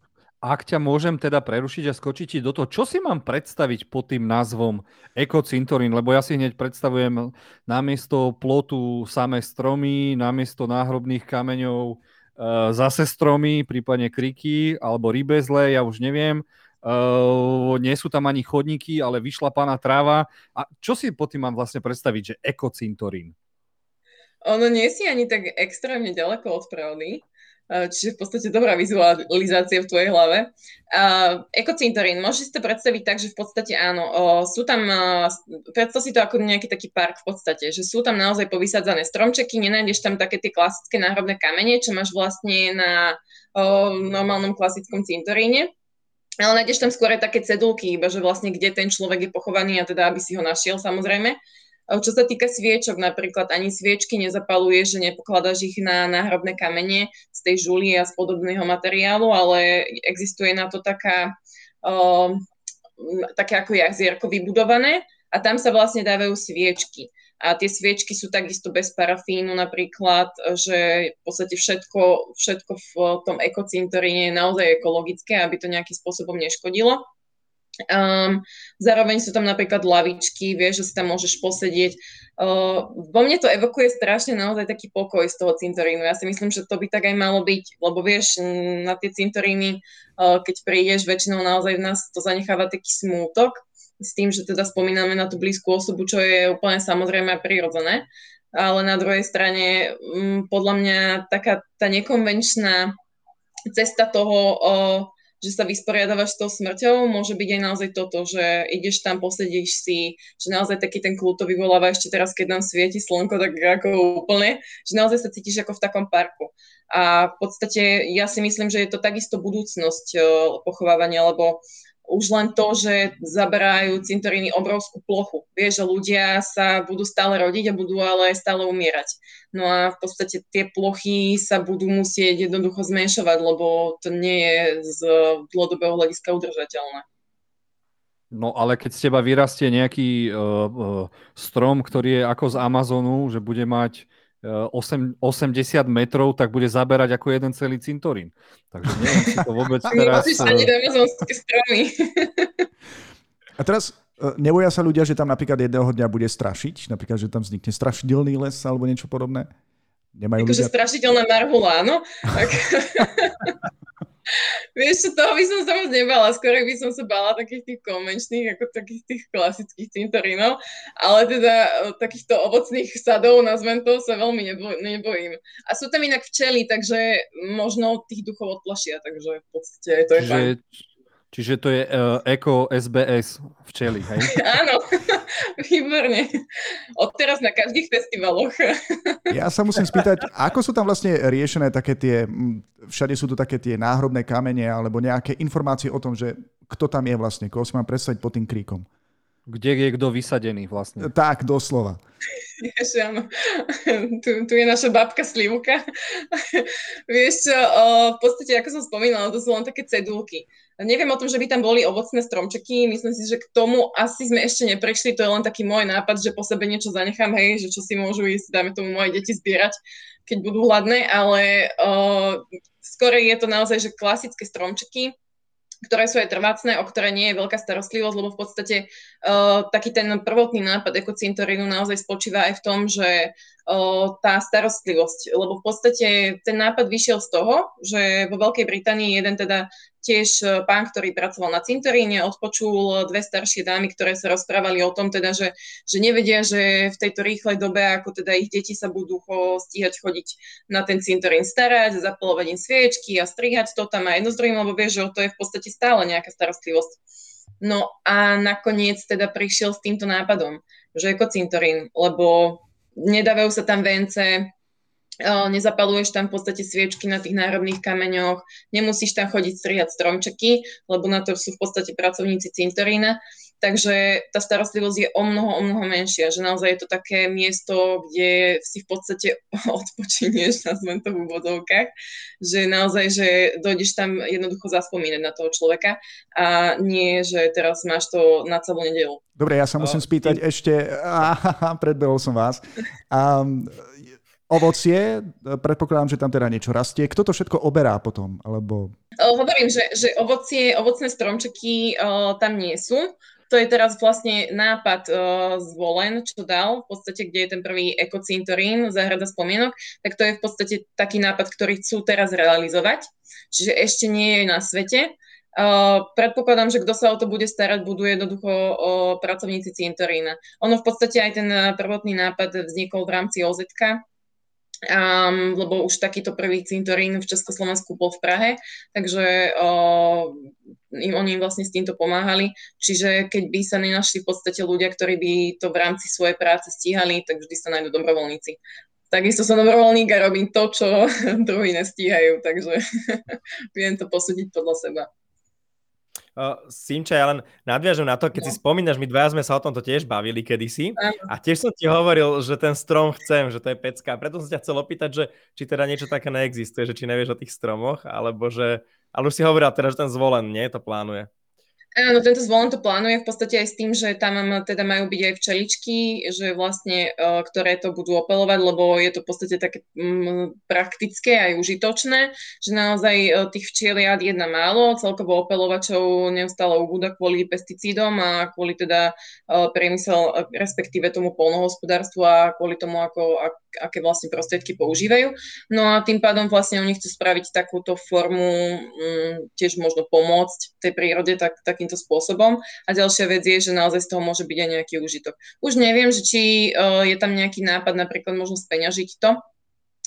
[SPEAKER 1] Ak ťa môžem teda prerušiť a skočiť ti do toho, čo si mám predstaviť pod tým názvom ekocintorín, lebo ja si hneď predstavujem namiesto plotu samé stromy, namiesto náhrobných kameňov Uh, zase stromy, prípadne kriky, alebo rybezle, ja už neviem. Uh, nie sú tam ani chodníky, ale vyšla pána tráva. A čo si pod tým mám vlastne predstaviť, že ekocintorín?
[SPEAKER 5] Ono nie si ani tak extrémne ďaleko od pravdy, čiže v podstate dobrá vizualizácia v tvojej hlave. Uh, ekocintorín, môžeš si to predstaviť tak, že v podstate áno, uh, sú tam, uh, predstav si to ako nejaký taký park v podstate, že sú tam naozaj povysádzané stromčeky, nenájdeš tam také tie klasické náhrobné kamene, čo máš vlastne na uh, normálnom klasickom cintoríne, ale nájdeš tam skôr aj také cedulky, iba že vlastne kde ten človek je pochovaný a teda aby si ho našiel samozrejme. Čo sa týka sviečok, napríklad ani sviečky nezapaluješ, že nepokladáš ich na náhrobné kamene z tej žuly a z podobného materiálu, ale existuje na to taká, uh, také ako jazierko vybudované a tam sa vlastne dávajú sviečky. A tie sviečky sú takisto bez parafínu napríklad, že v podstate všetko, všetko v tom ekocintoríne je naozaj ekologické, aby to nejakým spôsobom neškodilo. Um, zároveň sú tam napríklad lavičky, vieš, že si tam môžeš posedieť. Uh, vo mne to evokuje strašne naozaj taký pokoj z toho cintorínu. Ja si myslím, že to by tak aj malo byť, lebo vieš, na tie cintoríny, uh, keď prídeš, väčšinou naozaj v nás to zanecháva taký smútok s tým, že teda spomíname na tú blízku osobu, čo je úplne samozrejme a prirodzené. Ale na druhej strane, um, podľa mňa taká tá nekonvenčná cesta toho uh, že sa vysporiadavaš s tou smrťou, môže byť aj naozaj toto, že ideš tam, posedíš si, že naozaj taký ten kľúto vyvoláva ešte teraz, keď nám svieti slnko, tak ako úplne, že naozaj sa cítiš ako v takom parku. A v podstate ja si myslím, že je to takisto budúcnosť uh, pochovávania, lebo už len to, že zaberajú cintoríny obrovskú plochu. Vieš, že ľudia sa budú stále rodiť a budú ale stále umierať. No a v podstate tie plochy sa budú musieť jednoducho zmenšovať, lebo to nie je z dlhodobého hľadiska udržateľné.
[SPEAKER 1] No ale keď z teba vyrastie nejaký uh, uh, strom, ktorý je ako z Amazonu, že bude mať 8, 80 metrov, tak bude zaberať ako jeden celý cintorín. Takže neviem, či to vôbec teraz...
[SPEAKER 5] ani amazonské stromy.
[SPEAKER 2] A teraz e, neboja sa ľudia, že tam napríklad jedného dňa bude strašiť? Napríklad, že tam vznikne strašidelný les alebo niečo podobné?
[SPEAKER 5] Nemajú akože ľudia... strašidelná marhula, áno? Tak... Vieš toho by som sa moc nebala, skôr by som sa bala takých tých konvenčných, ako takých tých klasických cintorínov, ale teda e, takýchto ovocných sadov, nazvem to, sa veľmi nebo, nebojím. A sú tam inak včely, takže možno tých duchov odplašia, takže v podstate to je fajn.
[SPEAKER 1] Čiže to je uh, Eko SBS včely, hej?
[SPEAKER 5] Áno, výborne. Odteraz na každých festivaloch.
[SPEAKER 2] ja sa musím spýtať, ako sú tam vlastne riešené také tie, všade sú tu také tie náhrobné kamene alebo nejaké informácie o tom, že kto tam je vlastne, koho si mám predstaviť pod tým kríkom?
[SPEAKER 1] Kde je kto vysadený vlastne.
[SPEAKER 2] Tak, doslova.
[SPEAKER 5] Vieš, áno. Tu, tu je naša babka Slivka. Vieš čo, o, v podstate, ako som spomínala, to sú len také cedulky. Neviem o tom, že by tam boli ovocné stromčeky, myslím si, že k tomu asi sme ešte neprešli, to je len taký môj nápad, že po sebe niečo zanechám, hej, že čo si môžu ísť, dáme tomu moje deti zbierať, keď budú hladné, ale o, skôr je to naozaj, že klasické stromčeky, ktoré sú aj trvácne, o ktoré nie je veľká starostlivosť, lebo v podstate uh, taký ten prvotný nápad ekocintorínu naozaj spočíva aj v tom, že uh, tá starostlivosť, lebo v podstate ten nápad vyšiel z toho, že vo Veľkej Británii jeden teda tiež e, pán, ktorý pracoval na cintoríne, odpočul dve staršie dámy, ktoré sa rozprávali o tom, teda, že, že nevedia, že v tejto rýchlej dobe, ako teda ich deti sa budú stíhať chodiť na ten cintorín starať, zapalovať im sviečky a strihať to tam a jedno z druhým, lebo vie, že to je v podstate stále nejaká starostlivosť. No a nakoniec teda prišiel s týmto nápadom, že ako cintorín, lebo nedávajú sa tam vence, nezapaluješ tam v podstate sviečky na tých národných kameňoch, nemusíš tam chodiť strihať stromčeky, lebo na to sú v podstate pracovníci cintorína. Takže tá starostlivosť je o mnoho, o mnoho menšia, že naozaj je to také miesto, kde si v podstate odpočinieš, nazvem to v úvodovkách, že naozaj, že dojdeš tam jednoducho zaspomínať na toho človeka a nie, že teraz máš to na celú nedelu.
[SPEAKER 2] Dobre, ja sa musím spýtať ešte, predbehol som vás. Um, ovocie, predpokladám, že tam teda niečo rastie. Kto to všetko oberá potom? Alebo...
[SPEAKER 5] Hovorím, že, že ovocie, ovocné stromčeky uh, tam nie sú. To je teraz vlastne nápad uh, zvolen, čo dal, v podstate, kde je ten prvý ekocintorín, záhrada spomienok, tak to je v podstate taký nápad, ktorý chcú teraz realizovať. Čiže ešte nie je na svete. Uh, predpokladám, že kto sa o to bude starať, budú jednoducho uh, pracovníci cintorína. Ono v podstate aj ten prvotný nápad vznikol v rámci OZK, um, lebo už takýto prvý cintorín v Československu bol v Prahe, takže uh, im, oni im vlastne s týmto pomáhali. Čiže keď by sa nenašli v podstate ľudia, ktorí by to v rámci svojej práce stíhali, tak vždy sa nájdú dobrovoľníci. Takisto som dobrovoľník a robím to, čo druhí nestíhajú, takže viem to posúdiť podľa seba.
[SPEAKER 3] Uh, Simča, ja len nadviažem na to, keď no. si spomínaš, my dvaja sme sa o tomto tiež bavili kedysi a tiež som ti hovoril, že ten strom chcem, že to je pecka. Preto som ťa chcel opýtať, že či teda niečo také neexistuje, že či nevieš o tých stromoch, alebo že, ale už si hovoril teda, že ten zvolen, nie, to plánuje.
[SPEAKER 5] Áno, tento zvon to plánuje v podstate aj s tým, že tam teda majú byť aj včeličky, že vlastne, uh, ktoré to budú opelovať, lebo je to v podstate také um, praktické aj užitočné, že naozaj uh, tých včieliat jedna málo, celkovo opelovačov neustále ubúda kvôli pesticídom a kvôli teda uh, priemysel, respektíve tomu polnohospodárstvu a kvôli tomu, ako, ak, aké vlastne prostriedky používajú. No a tým pádom vlastne oni chcú spraviť takúto formu, um, tiež možno pomôcť tej prírode, tak, tak takýmto spôsobom. A ďalšia vec je, že naozaj z toho môže byť aj nejaký užitok. Už neviem, že či uh, je tam nejaký nápad napríklad možno speňažiť to,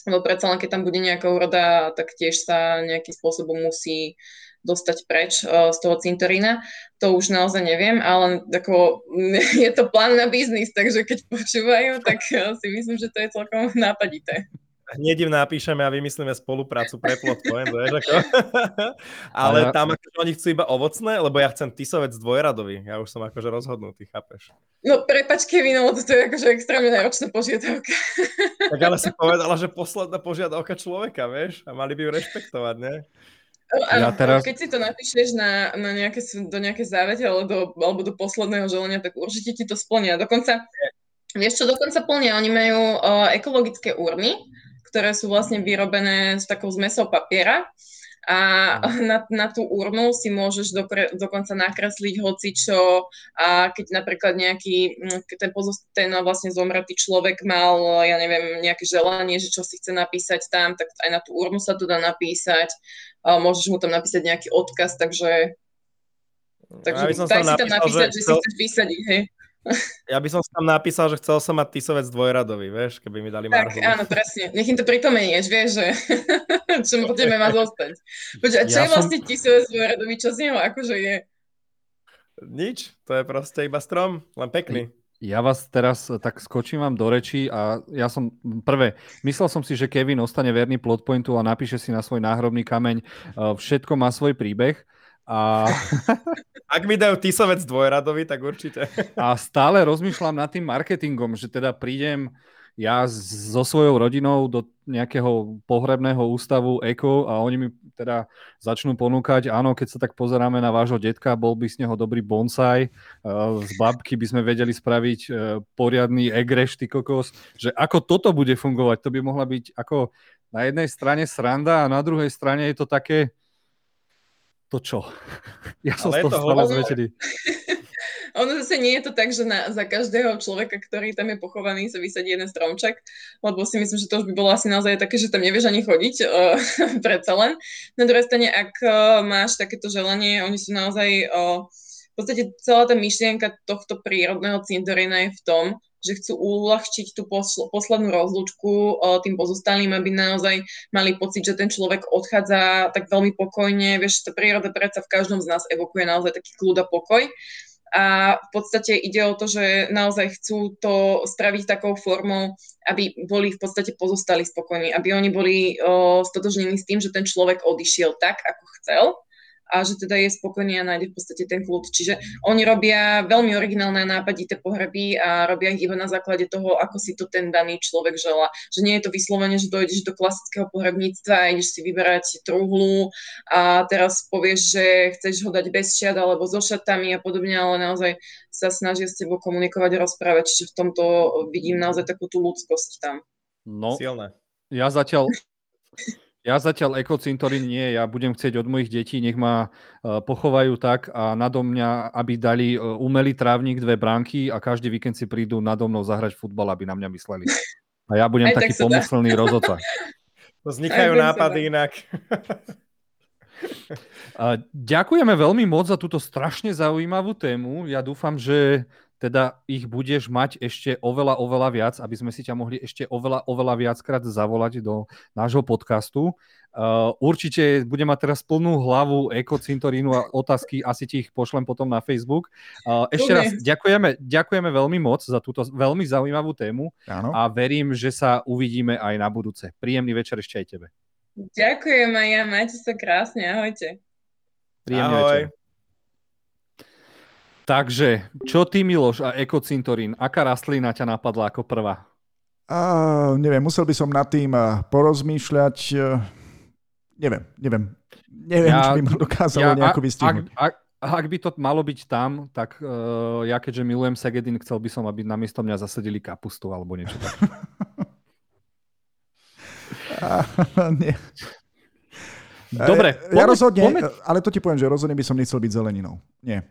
[SPEAKER 5] lebo predsa len keď tam bude nejaká úroda, tak tiež sa nejakým spôsobom musí dostať preč uh, z toho cintorína. To už naozaj neviem, ale ako, je to plán na biznis, takže keď počúvajú, tak uh, si myslím, že to je celkom nápadité
[SPEAKER 3] hneď im napíšeme a vymyslíme spoluprácu pre plot point, vieš, ako? Ale ja... tam akože oni chcú iba ovocné, lebo ja chcem tisovec dvojradový. Ja už som akože rozhodnutý, chápeš?
[SPEAKER 5] No prepač Kevin, to je akože extrémne náročná požiadavka.
[SPEAKER 3] Tak ale si povedala, že posledná požiadavka človeka, vieš? A mali by ju rešpektovať, ne?
[SPEAKER 5] Ja teraz... Keď si to napíšeš na, na nejaké, do nejaké závete alebo do, alebo do posledného želenia, tak určite ti to splnia. Dokonca, vieš čo, dokonca plnia, oni majú uh, ekologické úrny, ktoré sú vlastne vyrobené s takou zmesou papiera a na, na tú urnu si môžeš dokre, dokonca nakresliť hocičo a keď napríklad nejaký mm, ten, pozost, ten vlastne zomretý človek mal, ja neviem, nejaké želanie, že čo si chce napísať tam, tak aj na tú urnu sa to dá napísať. A môžeš mu tam napísať nejaký odkaz, takže Takže daj si tam napísať, že, že si chceš vysadiť, hej.
[SPEAKER 3] Ja by som tam napísal, že chcel som mať tisovec dvojradový, vieš, keby mi dali
[SPEAKER 5] tak, marhu. áno, presne. Nech im to pritomenieš, vieš, že čo mu potrebujeme má zostať. Počuť, a čo ja je vlastne som... tisovec dvojradový? Čo z neho akože je?
[SPEAKER 3] Nič, to je proste iba strom, len pekný.
[SPEAKER 1] Ja vás teraz tak skočím vám do reči a ja som prvé, myslel som si, že Kevin ostane verný plotpointu a napíše si na svoj náhrobný kameň všetko má svoj príbeh a...
[SPEAKER 3] Ak mi dajú tisovec dvojradový, tak určite.
[SPEAKER 1] A stále rozmýšľam nad tým marketingom, že teda prídem ja so svojou rodinou do nejakého pohrebného ústavu ECO a oni mi teda začnú ponúkať, áno, keď sa tak pozeráme na vášho detka, bol by z neho dobrý bonsai, z babky by sme vedeli spraviť e, poriadny egreš, ty kokos, že ako toto bude fungovať, to by mohla byť ako na jednej strane sranda a na druhej strane je to také, to čo? Ja som Ale z toho stále zväčšený.
[SPEAKER 5] Ono zase nie je to tak, že na, za každého človeka, ktorý tam je pochovaný, sa vysadí jeden stromček, lebo si myslím, že to už by bolo asi naozaj také, že tam nevieš ani chodiť, uh, predsa len. Na druhej strane, ak uh, máš takéto želanie, oni sú naozaj, uh, v podstate celá tá myšlienka tohto prírodného cintorína je v tom, že chcú uľahčiť tú posl- poslednú rozlúčku uh, tým pozostalým, aby naozaj mali pocit, že ten človek odchádza tak veľmi pokojne. Vieš, tá príroda predsa v každom z nás evokuje naozaj taký kľud a pokoj. A v podstate ide o to, že naozaj chcú to spraviť takou formou, aby boli v podstate pozostali spokojní, aby oni boli uh, stotožnení s tým, že ten človek odišiel tak, ako chcel a že teda je spokojný a nájde v podstate ten kľud. Čiže oni robia veľmi originálne a nápadité pohreby a robia ich iba na základe toho, ako si to ten daný človek žela. Že nie je to vyslovene, že dojdeš do klasického pohrebníctva a ideš si vyberať truhlu a teraz povieš, že chceš ho dať bez šiat alebo so šatami a podobne, ale naozaj sa snažia s tebou komunikovať a rozprávať. Čiže v tomto vidím naozaj takú tú ľudskosť tam.
[SPEAKER 3] No, Silné.
[SPEAKER 1] ja zatiaľ ja zatiaľ ekocintorín nie, ja budem chcieť od mojich detí, nech ma uh, pochovajú tak a nado mňa, aby dali uh, umelý trávnik, dve bránky a každý víkend si prídu nado mnou zahrať futbal, aby na mňa mysleli. A ja budem Aj taký tak pomyslný rozhodca.
[SPEAKER 3] Vznikajú nápady inak.
[SPEAKER 1] Ďakujeme veľmi moc za túto strašne zaujímavú tému. Ja dúfam, že teda ich budeš mať ešte oveľa, oveľa viac, aby sme si ťa mohli ešte oveľa, oveľa viackrát zavolať do nášho podcastu. Uh, určite budem mať teraz plnú hlavu ekocintorínu a otázky, asi ti ich pošlem potom na Facebook. Uh, ešte Dobre. raz ďakujeme, ďakujeme veľmi moc za túto veľmi zaujímavú tému Áno. a verím, že sa uvidíme aj na budúce. Príjemný večer ešte aj tebe.
[SPEAKER 5] Ďakujem aj ja, majte sa krásne, ahojte.
[SPEAKER 1] Príjemný Ahoj. večer. Takže, čo ty Miloš a ekocintorín, aká rastlina ťa napadla ako prvá?
[SPEAKER 2] Uh, neviem, musel by som nad tým porozmýšľať. Uh, neviem, neviem. Neviem, ja, či by ma dokázalo ja, nejako vystihnúť.
[SPEAKER 1] Ak, ak, ak by to malo byť tam, tak uh, ja keďže milujem Segedin, chcel by som, aby na miesto mňa zasadili kapustu alebo niečo tak.
[SPEAKER 2] nie.
[SPEAKER 1] Dobre.
[SPEAKER 2] E, ja rozhodne, pomeď... ale to ti poviem, že rozhodne by som nechcel byť zeleninou. Nie.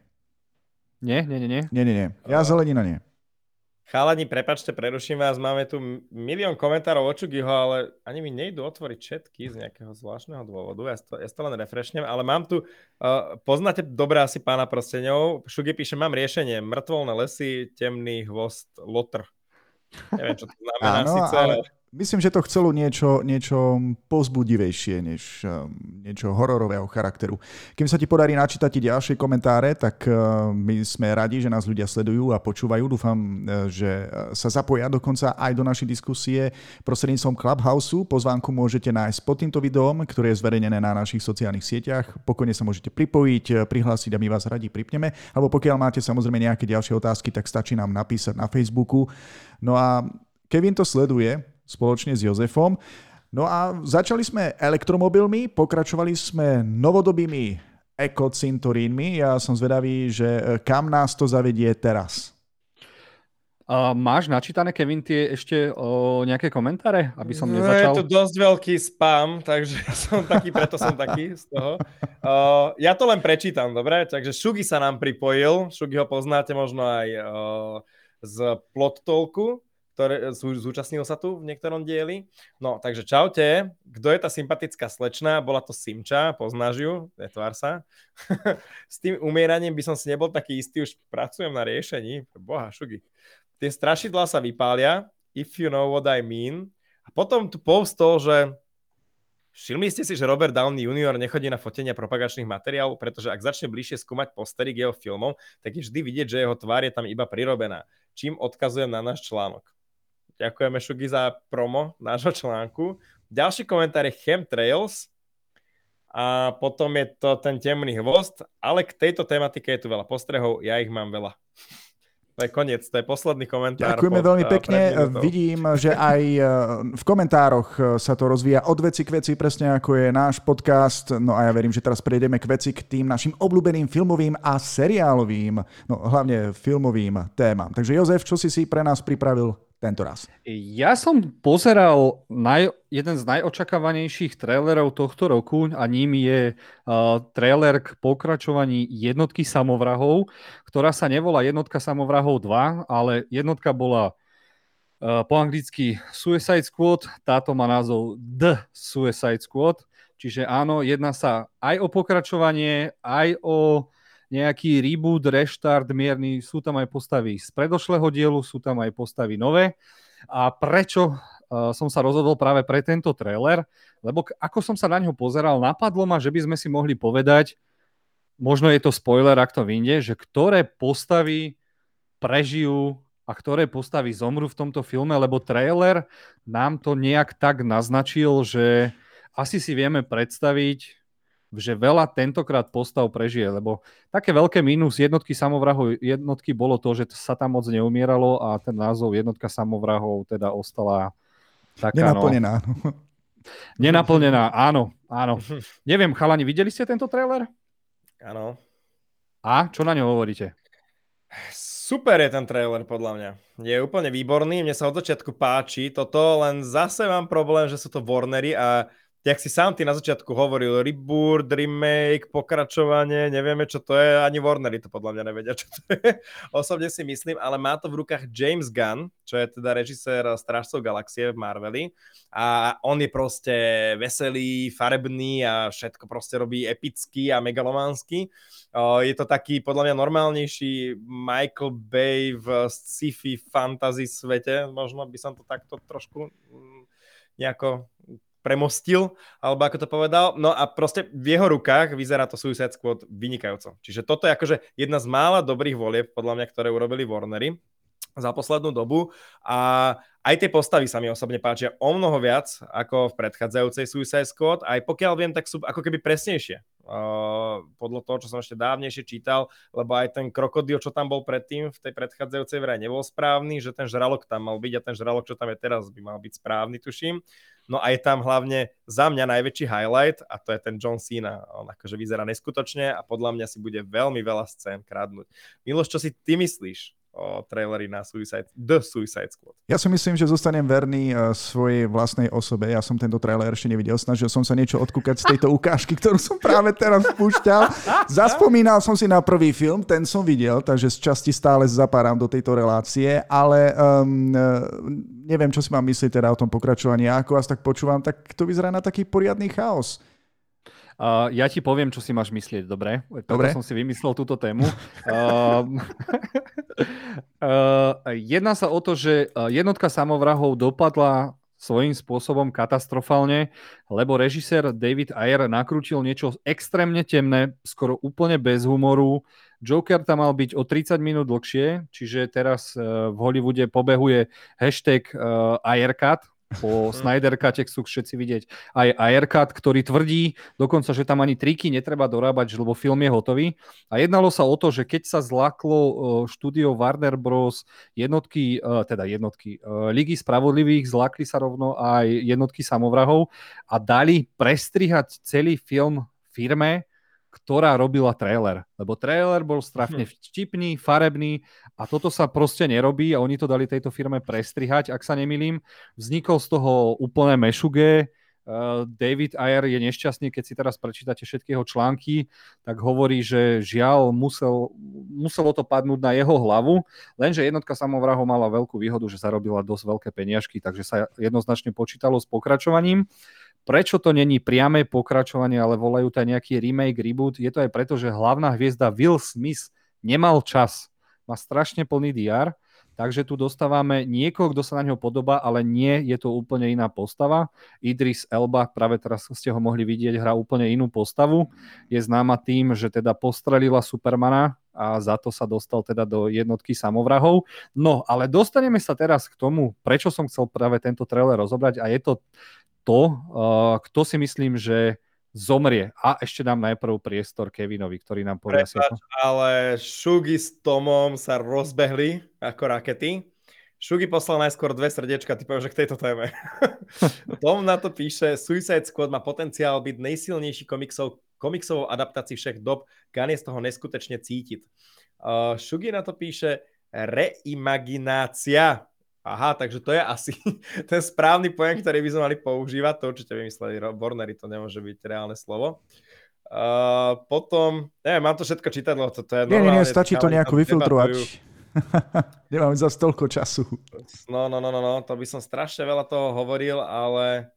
[SPEAKER 1] Nie, nie, nie, nie?
[SPEAKER 2] Nie, nie, nie. Ja zelenina nie.
[SPEAKER 3] Chalani, prepačte, preruším vás, máme tu milión komentárov o Čugiho, ale ani mi nejdu otvoriť všetky z nejakého zvláštneho dôvodu, ja to, ja to len refreshnem, ale mám tu, uh, poznáte dobre asi pána prsteňov, Šugi píše, mám riešenie, mŕtvolné lesy, temný hvost, lotr. Neviem, čo to znamená Áno, síce, ale...
[SPEAKER 2] Myslím, že to chcelo niečo, niečo pozbudivejšie, než um, niečo hororového charakteru. Kým sa ti podarí načítať ďalšie komentáre, tak uh, my sme radi, že nás ľudia sledujú a počúvajú. Dúfam, uh, že uh, sa zapoja dokonca aj do našej diskusie prostredníctvom Clubhouse. Pozvánku môžete nájsť pod týmto videom, ktoré je zverejnené na našich sociálnych sieťach. Pokojne sa môžete pripojiť, prihlásiť a my vás radi pripneme. Alebo pokiaľ máte samozrejme nejaké ďalšie otázky, tak stačí nám napísať na Facebooku. No a Kevin to sleduje, spoločne s Jozefom. No a začali sme elektromobilmi, pokračovali sme novodobými ekocintorínmi. Ja som zvedavý, že e, kam nás to zavedie teraz.
[SPEAKER 1] Uh, máš načítané, Kevin, tie ešte o nejaké komentáre, aby som no, nezačal?
[SPEAKER 3] Je to dosť veľký spam, takže som taký, preto som taký z toho. Uh, ja to len prečítam, dobre? Takže Šugi sa nám pripojil, Šugi ho poznáte možno aj uh, z Plot Talku ktoré, zúčastnil sa tu v niektorom dieli. No, takže čaute. Kto je tá sympatická slečna? Bola to Simča, poznáš ju, netvár sa. S tým umieraním by som si nebol taký istý, už pracujem na riešení. Boha, šugy. Tie strašidlá sa vypália, if you know what I mean. A potom tu postol, že Všimli ste si, že Robert Downey Jr. nechodí na fotenia propagačných materiálov, pretože ak začne bližšie skúmať postery k jeho filmom, tak je vždy vidieť, že jeho tvár je tam iba prirobená, čím odkazujem na náš článok. Ďakujeme Šugi za promo nášho článku. Ďalší komentár je Chemtrails a potom je to ten temný hvost, ale k tejto tematike je tu veľa postrehov, ja ich mám veľa. To je koniec, to je posledný komentár.
[SPEAKER 2] Ďakujeme pod, veľmi pekne. Vidím, že aj eh, v komentároch eh, sa to rozvíja od veci k veci, presne ako je náš podcast. No a ja verím, že teraz prejdeme k veci k tým našim obľúbeným filmovým a seriálovým, no hlavne filmovým témam. Takže Jozef, čo si si pre nás pripravil tento raz?
[SPEAKER 1] Ja som pozeral naj, jeden z najočakávanejších trailerov tohto roku a ním je uh, trailer k pokračovaní jednotky samovrahov, ktorá sa nevolá jednotka samovrahov 2, ale jednotka bola uh, po anglicky Suicide Squad, táto má názov The Suicide Squad, čiže áno, jedná sa aj o pokračovanie, aj o nejaký reboot, reštart mierny, sú tam aj postavy z predošlého dielu, sú tam aj postavy nové. A prečo uh, som sa rozhodol práve pre tento trailer? Lebo ako som sa na ňo pozeral, napadlo ma, že by sme si mohli povedať, možno je to spoiler, ak to vyjde, že ktoré postavy prežijú a ktoré postavy zomru v tomto filme, lebo trailer nám to nejak tak naznačil, že asi si vieme predstaviť, že veľa tentokrát postav prežije, lebo také veľké mínus jednotky samovrahov jednotky bolo to, že sa tam moc neumieralo a ten názov jednotka samovrahov teda ostala taká,
[SPEAKER 2] Nenaplnená.
[SPEAKER 1] No, nenaplnená, áno, áno. Neviem, chalani, videli ste tento trailer?
[SPEAKER 3] Áno.
[SPEAKER 1] A čo na ňo hovoríte?
[SPEAKER 3] Super je ten trailer podľa mňa. Je úplne výborný, mne sa od začiatku páči toto, len zase mám problém, že sú to Warnery a jak si sám ty na začiatku hovoril, reboot, remake, pokračovanie, nevieme, čo to je, ani Warnery to podľa mňa nevedia, čo to je. Osobne si myslím, ale má to v rukách James Gunn, čo je teda režisér Strážcov galaxie v Marveli a on je proste veselý, farebný a všetko proste robí epický a megalománsky. Je to taký podľa mňa normálnejší Michael Bay v sci-fi fantasy svete, možno by som to takto trošku mm, nejako premostil, alebo ako to povedal. No a proste v jeho rukách vyzerá to Suicide Squad vynikajúco. Čiže toto je akože jedna z mála dobrých volieb, podľa mňa, ktoré urobili Warnery za poslednú dobu a aj tie postavy sa mi osobne páčia o mnoho viac ako v predchádzajúcej Suicide Squad. Aj pokiaľ viem, tak sú ako keby presnejšie. Uh, podľa toho, čo som ešte dávnejšie čítal, lebo aj ten krokodil, čo tam bol predtým v tej predchádzajúcej vraj nebol správny, že ten žralok tam mal byť a ten žralok, čo tam je teraz, by mal byť správny, tuším. No a je tam hlavne za mňa najväčší highlight a to je ten John Cena. On akože vyzerá neskutočne a podľa mňa si bude veľmi veľa scén kradnúť. Miloš, čo si ty myslíš o trailery na Suicide, The Suicide Squad.
[SPEAKER 2] Ja si myslím, že zostanem verný uh, svojej vlastnej osobe. Ja som tento trailer ešte nevidel. Snažil som sa niečo odkúkať z tejto ukážky, ktorú som práve teraz spúšťal. Zaspomínal som si na prvý film, ten som videl, takže z časti stále zapáram do tejto relácie, ale um, neviem, čo si mám myslieť teda o tom pokračovaní. Ako vás tak počúvam, tak to vyzerá na taký poriadny chaos.
[SPEAKER 1] Uh, ja ti poviem, čo si máš myslieť, dobre?
[SPEAKER 2] Dobre.
[SPEAKER 1] som si vymyslel túto tému. uh, uh, jedná sa o to, že jednotka samovrahov dopadla svojím spôsobom katastrofálne, lebo režisér David Ayer nakrútil niečo extrémne temné, skoro úplne bez humoru. Joker tam mal byť o 30 minút dlhšie, čiže teraz v Hollywoode pobehuje hashtag Ayercut, po Snyder Cute sú všetci vidieť aj Aircut, ktorý tvrdí dokonca, že tam ani triky netreba dorábať, lebo film je hotový. A jednalo sa o to, že keď sa zlaklo e, štúdio Warner Bros. jednotky, e, teda jednotky, e, Ligy spravodlivých, zlakli sa rovno aj jednotky samovrahov a dali prestrihať celý film firme, ktorá robila trailer. Lebo trailer bol strafne hm. vtipný, farebný a toto sa proste nerobí a oni to dali tejto firme prestrihať, ak sa nemilím. Vznikol z toho úplné mešuge, Uh, David Ayer je nešťastný, keď si teraz prečítate všetky jeho články, tak hovorí, že žiaľ musel, muselo to padnúť na jeho hlavu, lenže jednotka samovrahov mala veľkú výhodu, že zarobila dosť veľké peniažky, takže sa jednoznačne počítalo s pokračovaním. Prečo to není priame pokračovanie, ale volajú to nejaký remake, reboot? Je to aj preto, že hlavná hviezda Will Smith nemal čas. Má strašne plný DR, takže tu dostávame niekoho, kto sa na ňo podobá, ale nie je to úplne iná postava. Idris Elba, práve teraz ste ho mohli vidieť, hrá úplne inú postavu. Je známa tým, že teda postrelila Supermana a za to sa dostal teda do jednotky samovrahov. No, ale dostaneme sa teraz k tomu, prečo som chcel práve tento trailer rozobrať a je to to, uh, kto si myslím, že zomrie. A ešte dám najprv priestor Kevinovi, ktorý nám povie.
[SPEAKER 3] Prepač, ale Šugi s Tomom sa rozbehli ako rakety. Šugi poslal najskôr dve srdiečka, ty že k tejto téme. Tom na to píše, Suicide Squad má potenciál byť najsilnejší komiksov, komiksovou adaptácií všech dob, Gun je z toho neskutečne cítiť. Uh, Šugi na to píše, reimaginácia Aha, takže to je asi ten správny pojem, ktorý by sme mali používať. To určite vymysleli Bornery, to nemôže byť reálne slovo. Uh, potom, neviem, mám to všetko čítadlo, to, to je
[SPEAKER 2] Nie, nie, nie, stačí to nejako vyfiltrovať. Nemám za toľko času.
[SPEAKER 3] No, no, no, no, no, to by som strašne veľa toho hovoril, ale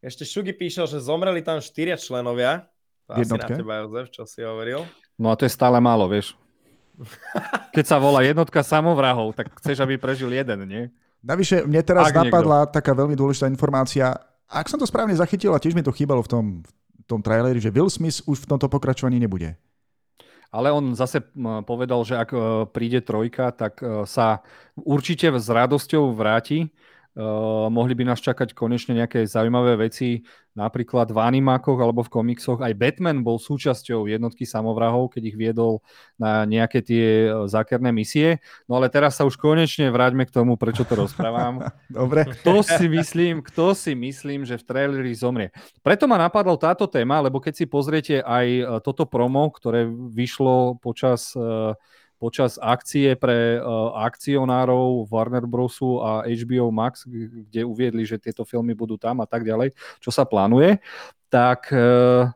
[SPEAKER 3] ešte Šugi píšel, že zomreli tam štyria členovia. To Jednotke. asi na teba, Jozef, čo si hovoril.
[SPEAKER 1] No a to je stále málo, vieš. Keď sa volá jednotka samovrahov, tak chceš, aby prežil jeden, nie?
[SPEAKER 2] Navyše, mne teraz Ak napadla niekto. taká veľmi dôležitá informácia. Ak som to správne zachytil, a tiež mi to chýbalo v tom, v tom traileri, že Will Smith už v tomto pokračovaní nebude.
[SPEAKER 1] Ale on zase povedal, že ak e, príde trojka, tak e, sa určite s radosťou vráti Uh, mohli by nás čakať konečne nejaké zaujímavé veci, napríklad v animákoch alebo v komiksoch. Aj Batman bol súčasťou jednotky samovrahov, keď ich viedol na nejaké tie eh, zákerné misie. No ale teraz sa už konečne vráťme k tomu, prečo to rozprávam.
[SPEAKER 2] Dobre.
[SPEAKER 1] Kto si myslím, kto si myslím, že v traileri zomrie. Preto ma napadla táto téma, lebo keď si pozriete aj eh, toto promo, ktoré vyšlo počas uh, počas akcie pre uh, akcionárov Warner Brosu a HBO Max, kde uviedli, že tieto filmy budú tam a tak ďalej, čo sa plánuje, tak uh,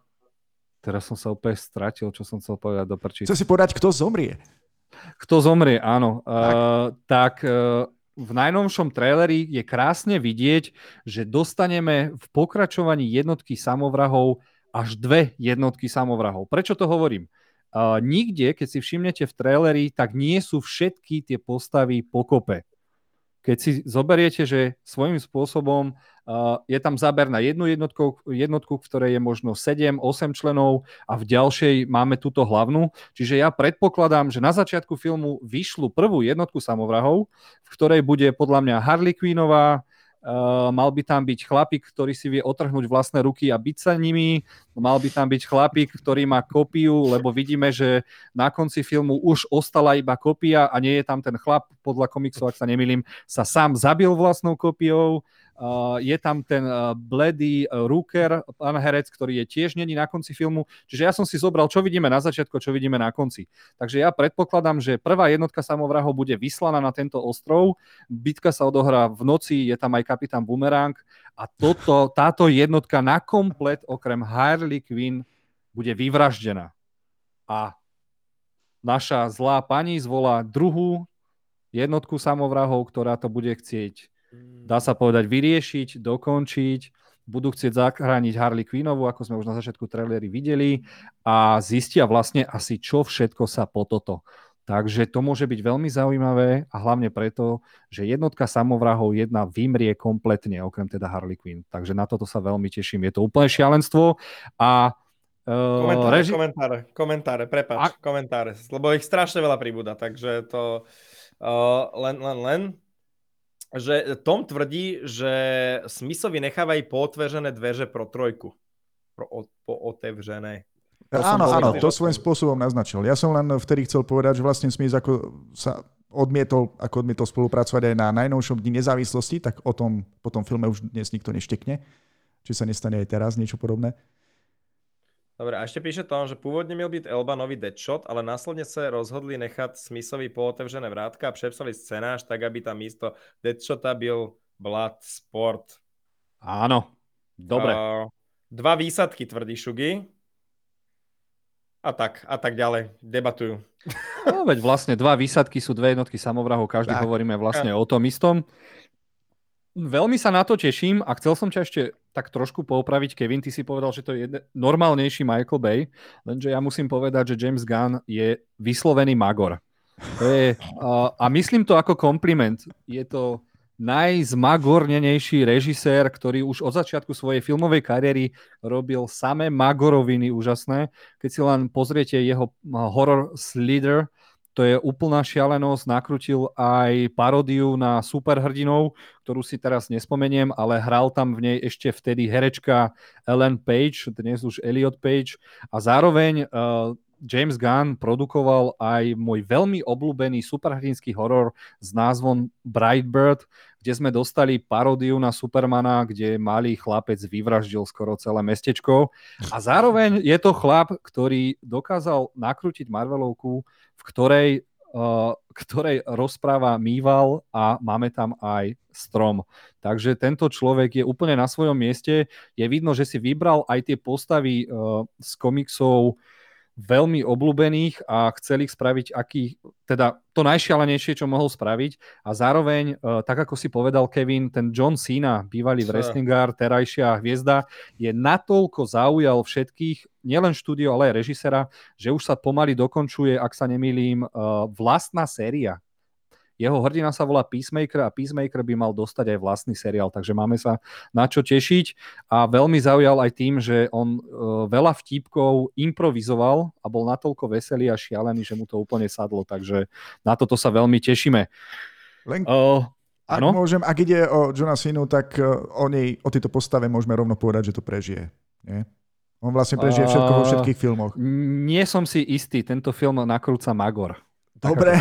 [SPEAKER 1] teraz som sa úplne stratil, čo som chcel povedať do prčí.
[SPEAKER 2] Chcem si povedať, kto zomrie.
[SPEAKER 1] Kto zomrie, áno. Tak, uh, tak uh, v najnovšom traileri je krásne vidieť, že dostaneme v pokračovaní jednotky samovrahov až dve jednotky samovrahov. Prečo to hovorím? Nikde, keď si všimnete v traileri, tak nie sú všetky tie postavy pokope. Keď si zoberiete, že svojím spôsobom uh, je tam záber na jednu jednotku, jednotku, v ktorej je možno 7-8 členov a v ďalšej máme túto hlavnú. Čiže ja predpokladám, že na začiatku filmu vyšlu prvú jednotku samovrahov, v ktorej bude podľa mňa Harley Quinnová, mal by tam byť chlapík, ktorý si vie otrhnúť vlastné ruky a byť sa nimi. Mal by tam byť chlapík, ktorý má kopiu, lebo vidíme, že na konci filmu už ostala iba kopia a nie je tam ten chlap, podľa komiksov, ak sa nemýlim, sa sám zabil vlastnou kopiou. Uh, je tam ten uh, bledý uh, Rooker, pán herec, ktorý je tiež není na konci filmu. Čiže ja som si zobral, čo vidíme na začiatku, čo vidíme na konci. Takže ja predpokladám, že prvá jednotka samovrahov bude vyslaná na tento ostrov. Bitka sa odohrá v noci, je tam aj kapitán Boomerang a toto, táto jednotka na komplet, okrem Harley Quinn, bude vyvraždená. A naša zlá pani zvolá druhú jednotku samovrahov, ktorá to bude chcieť dá sa povedať, vyriešiť, dokončiť. Budú chcieť zachrániť Harley Quinnovu, ako sme už na začiatku trailery videli a zistia vlastne asi, čo všetko sa po toto. Takže to môže byť veľmi zaujímavé a hlavne preto, že jednotka samovrahov jedna vymrie kompletne, okrem teda Harley Quinn. Takže na toto sa veľmi teším. Je to úplne šialenstvo a
[SPEAKER 3] Uh, komentáre, reži... komentáre, komentáre, prepač, a... komentáre, lebo ich strašne veľa pribúda, takže to uh, len, len, len že Tom tvrdí, že Smithovi nechávajú pootvežené dveře pro trojku. Pro o, pootevřené.
[SPEAKER 2] Ja áno, áno, to svojím spôsobom naznačil. Ja som len vtedy chcel povedať, že vlastne Smith ako sa odmietol, ako odmietol spolupracovať aj na najnovšom dni nezávislosti, tak o tom po tom filme už dnes nikto neštekne. Či sa nestane aj teraz niečo podobné.
[SPEAKER 3] Dobre, a ešte píše to, že pôvodne mal byť Elba nový Deadshot, ale následne sa rozhodli nechať Smithovi pootevřené vrátka a přepsali scénář tak, aby tam místo Deadshota byl Blood Sport.
[SPEAKER 1] Áno, dobre. Uh,
[SPEAKER 3] dva výsadky, tvrdí Šugi. A tak, a tak ďalej. Debatujú.
[SPEAKER 1] No, veď vlastne dva výsadky sú dve jednotky samovrahov, každý tak. hovoríme vlastne o tom istom. Veľmi sa na to teším a chcel som ťa ešte tak trošku poupraviť. Kevin, ty si povedal, že to je jedne, normálnejší Michael Bay, lenže ja musím povedať, že James Gunn je vyslovený magor. To je, uh, a myslím to ako kompliment. Je to najzmagornenejší režisér, ktorý už od začiatku svojej filmovej kariéry robil samé magoroviny úžasné. Keď si len pozriete jeho horror Slither, to je úplná šialenosť. Nakrutil aj paródiu na superhrdinov, ktorú si teraz nespomeniem, ale hral tam v nej ešte vtedy herečka Ellen Page, dnes už Elliot Page. A zároveň uh, James Gunn produkoval aj môj veľmi obľúbený superhrdinský horor s názvom Brightbird, kde sme dostali paródiu na Supermana, kde malý chlapec vyvraždil skoro celé mestečko. A zároveň je to chlap, ktorý dokázal nakrútiť Marvelovku v ktorej, uh, ktorej rozpráva mýval a máme tam aj strom. Takže tento človek je úplne na svojom mieste. Je vidno, že si vybral aj tie postavy uh, z komiksov veľmi obľúbených a chceli ich spraviť aký, teda to najšialenejšie, čo mohol spraviť. A zároveň, uh, tak ako si povedal Kevin, ten John Cena, bývalý wrestlingár, terajšia hviezda, je natoľko zaujal všetkých, nielen štúdio, ale aj režisera, že už sa pomaly dokončuje, ak sa nemýlim, uh, vlastná séria jeho hrdina sa volá Peacemaker a Peacemaker by mal dostať aj vlastný seriál, takže máme sa na čo tešiť a veľmi zaujal aj tým, že on uh, veľa vtípkov improvizoval a bol natoľko veselý a šialený, že mu to úplne sadlo, takže na toto sa veľmi tešíme.
[SPEAKER 2] Len... Uh, ak ano? môžem, ak ide o Johna Sinu, tak e, o nej, o tejto postave môžeme rovno povedať, že to prežije. Nie? On vlastne prežije všetko vo všetkých filmoch.
[SPEAKER 1] Nie som si istý, tento film nakrúca Magor.
[SPEAKER 2] Dobre.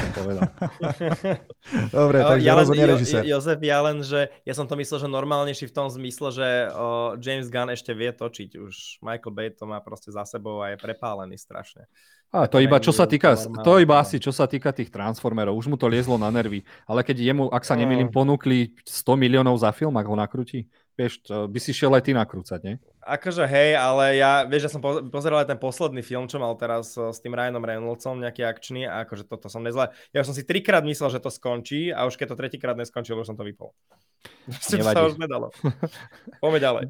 [SPEAKER 2] Dobre, takže ja rozhodne režisér.
[SPEAKER 3] Jozef, ja len, že ja som to myslel, že normálnejší v tom zmysle, že o, James Gunn ešte vie točiť. Už Michael Bay to má proste za sebou a je prepálený strašne.
[SPEAKER 1] A to iba, čo sa týka, to iba asi, čo sa týka tých Transformerov. Už mu to liezlo na nervy. Ale keď jemu, ak sa nemýlim, ponúkli 100 miliónov za film, ak ho nakrúti, vieš, to by si šiel aj ty nakrúcať, nie?
[SPEAKER 3] Akože hej, ale ja, vieš, ja som pozeral aj ten posledný film, čo mal teraz s tým Ryanom Reynoldsom, nejaký akčný, a akože toto som nezle. Ja som si trikrát myslel, že to skončí a už keď to tretíkrát neskončilo, už som to vypol. Nevadí. sa už nedalo. Poďme ďalej.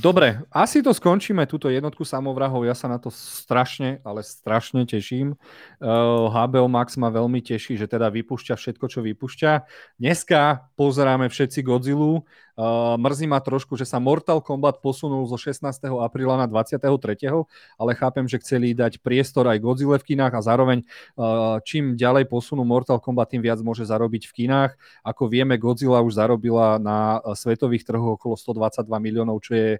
[SPEAKER 1] Dobre, asi to skončíme, túto jednotku samovrahov. Ja sa na to strašne, ale strašne teším. Uh, eh, HBO Max ma veľmi teší, že teda vypúšťa všetko, čo vypúšťa. Dneska pozeráme všetci Godzilla. Uh, mrzí ma trošku, že sa Mortal Kombat posunul zo 16. apríla na 23. Ale chápem, že chceli dať priestor aj Godzilla v kinách a zároveň uh, čím ďalej posunú Mortal Kombat, tým viac môže zarobiť v kinách. Ako vieme, Godzilla už zarobila na svetových trhoch okolo 122 miliónov, čo je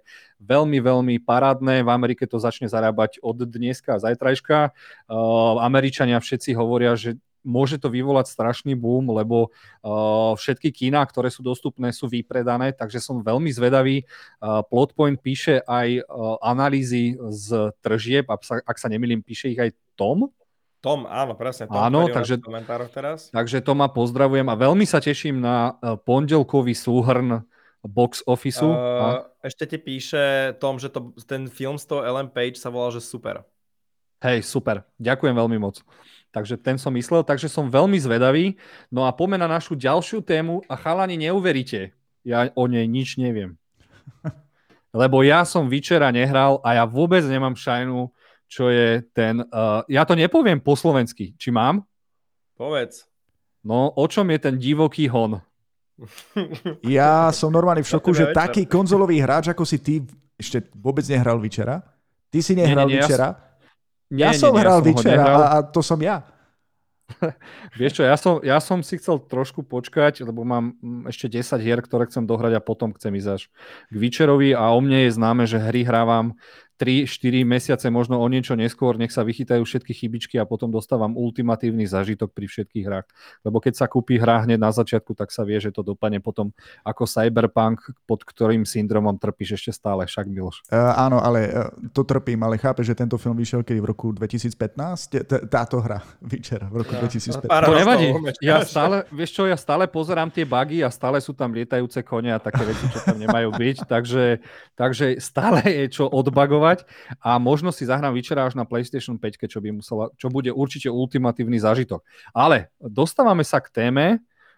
[SPEAKER 1] veľmi, veľmi parádne. V Amerike to začne zarábať od dneska a zajtrajška. Uh, Američania všetci hovoria, že môže to vyvolať strašný boom, lebo uh, všetky kína, ktoré sú dostupné, sú vypredané, takže som veľmi zvedavý. Uh, Plotpoint píše aj uh, analýzy z tržieb, ak sa, ak sa nemýlim, píše ich aj Tom.
[SPEAKER 3] Tom, áno, presne.
[SPEAKER 1] Tom, áno, takže,
[SPEAKER 3] teraz.
[SPEAKER 1] takže to ma pozdravujem a veľmi sa teším na pondelkový súhrn box officeu. Uh,
[SPEAKER 3] a... Ešte ti píše Tom, že to, ten film z toho Ellen Page sa volal, že super.
[SPEAKER 1] Hej, super. Ďakujem veľmi moc. Takže ten som myslel, takže som veľmi zvedavý. No a poďme na našu ďalšiu tému a chalani neuveríte, ja o nej nič neviem. Lebo ja som včera nehral a ja vôbec nemám šajnu, čo je ten... Uh, ja to nepoviem po slovensky. Či mám?
[SPEAKER 3] Povedz.
[SPEAKER 1] No, o čom je ten divoký hon?
[SPEAKER 2] Ja som normálne v šoku, že taký konzolový hráč, ako si ty, ešte vôbec nehral včera. Ty si nehral nie, nie, včera. Ja nie, ja nie, som nie, hral ja Witcher a, a to som ja.
[SPEAKER 1] Vieš čo, ja som, ja som si chcel trošku počkať, lebo mám mm, ešte 10 hier, ktoré chcem dohrať a potom chcem ísť až k Witcherovi a o mne je známe, že hry hrávam 3-4 mesiace, možno o niečo neskôr, nech sa vychytajú všetky chybičky a potom dostávam ultimatívny zážitok pri všetkých hrách. Lebo keď sa kúpi hra hneď na začiatku, tak sa vie, že to dopadne potom ako Cyberpunk, pod ktorým syndromom trpíš ešte stále, však Miloš.
[SPEAKER 2] Uh, áno, ale uh, to trpím, ale chápe, že tento film vyšiel kedy v roku 2015? Táto hra, Witcher, v roku ja, 2015.
[SPEAKER 1] To nevadí. Ja stále, vieš čo, ja stále pozerám tie bugy a stále sú tam lietajúce kone a také veci, čo tam nemajú byť, takže, takže stále je čo odbagovať testovať a možno si zahrám večera až na PlayStation 5, čo, by musela, čo bude určite ultimatívny zážitok. Ale dostávame sa k téme,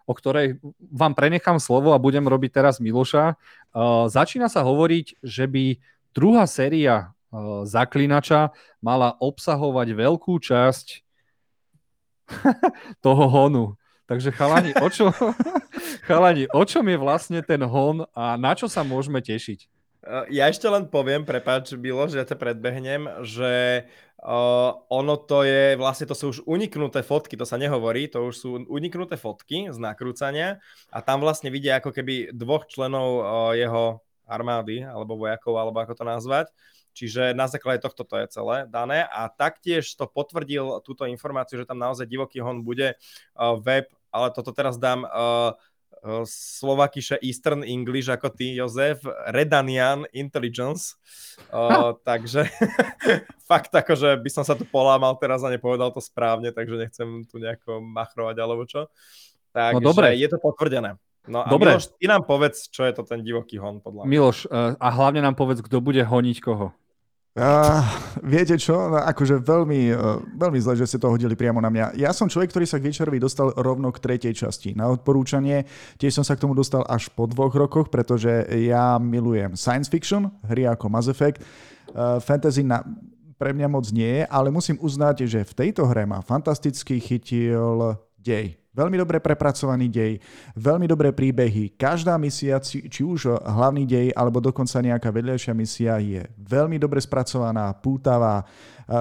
[SPEAKER 1] o ktorej vám prenechám slovo a budem robiť teraz Miloša. Uh, začína sa hovoriť, že by druhá séria uh, Zaklinača mala obsahovať veľkú časť toho honu. Takže chalani, o, čo, chalani, o čom je vlastne ten hon a na čo sa môžeme tešiť?
[SPEAKER 3] Ja ešte len poviem, prepáč, Bilo, že ja ťa predbehnem, že uh, ono to je, vlastne to sú už uniknuté fotky, to sa nehovorí, to už sú uniknuté fotky z nakrúcania a tam vlastne vidia ako keby dvoch členov uh, jeho armády, alebo vojakov, alebo ako to nazvať. Čiže na základe tohto to je celé dané a taktiež to potvrdil túto informáciu, že tam naozaj divoký hon bude uh, web, ale toto teraz dám uh, Slovakiše Eastern English ako ty, Jozef, Redanian Intelligence. Uh, takže fakt že by som sa tu polámal teraz a nepovedal to správne, takže nechcem tu nejako machrovať alebo čo. Takže no, dobre. je to potvrdené. No a dobre. Miloš, ty nám povedz, čo je to ten divoký hon podľa mňa.
[SPEAKER 1] Miloš, uh, a hlavne nám povedz, kto bude honiť koho.
[SPEAKER 2] Uh, viete čo? No, akože veľmi, uh, veľmi zle, že ste to hodili priamo na mňa. Ja som človek, ktorý sa k Večerovi dostal rovno k tretej časti. Na odporúčanie tiež som sa k tomu dostal až po dvoch rokoch, pretože ja milujem science fiction, hry ako Mass Effect. Uh, fantasy na, pre mňa moc nie je, ale musím uznať, že v tejto hre ma fantasticky chytil dej. Veľmi dobre prepracovaný dej, veľmi dobré príbehy. Každá misia, či, už hlavný dej, alebo dokonca nejaká vedľajšia misia je veľmi dobre spracovaná, pútavá,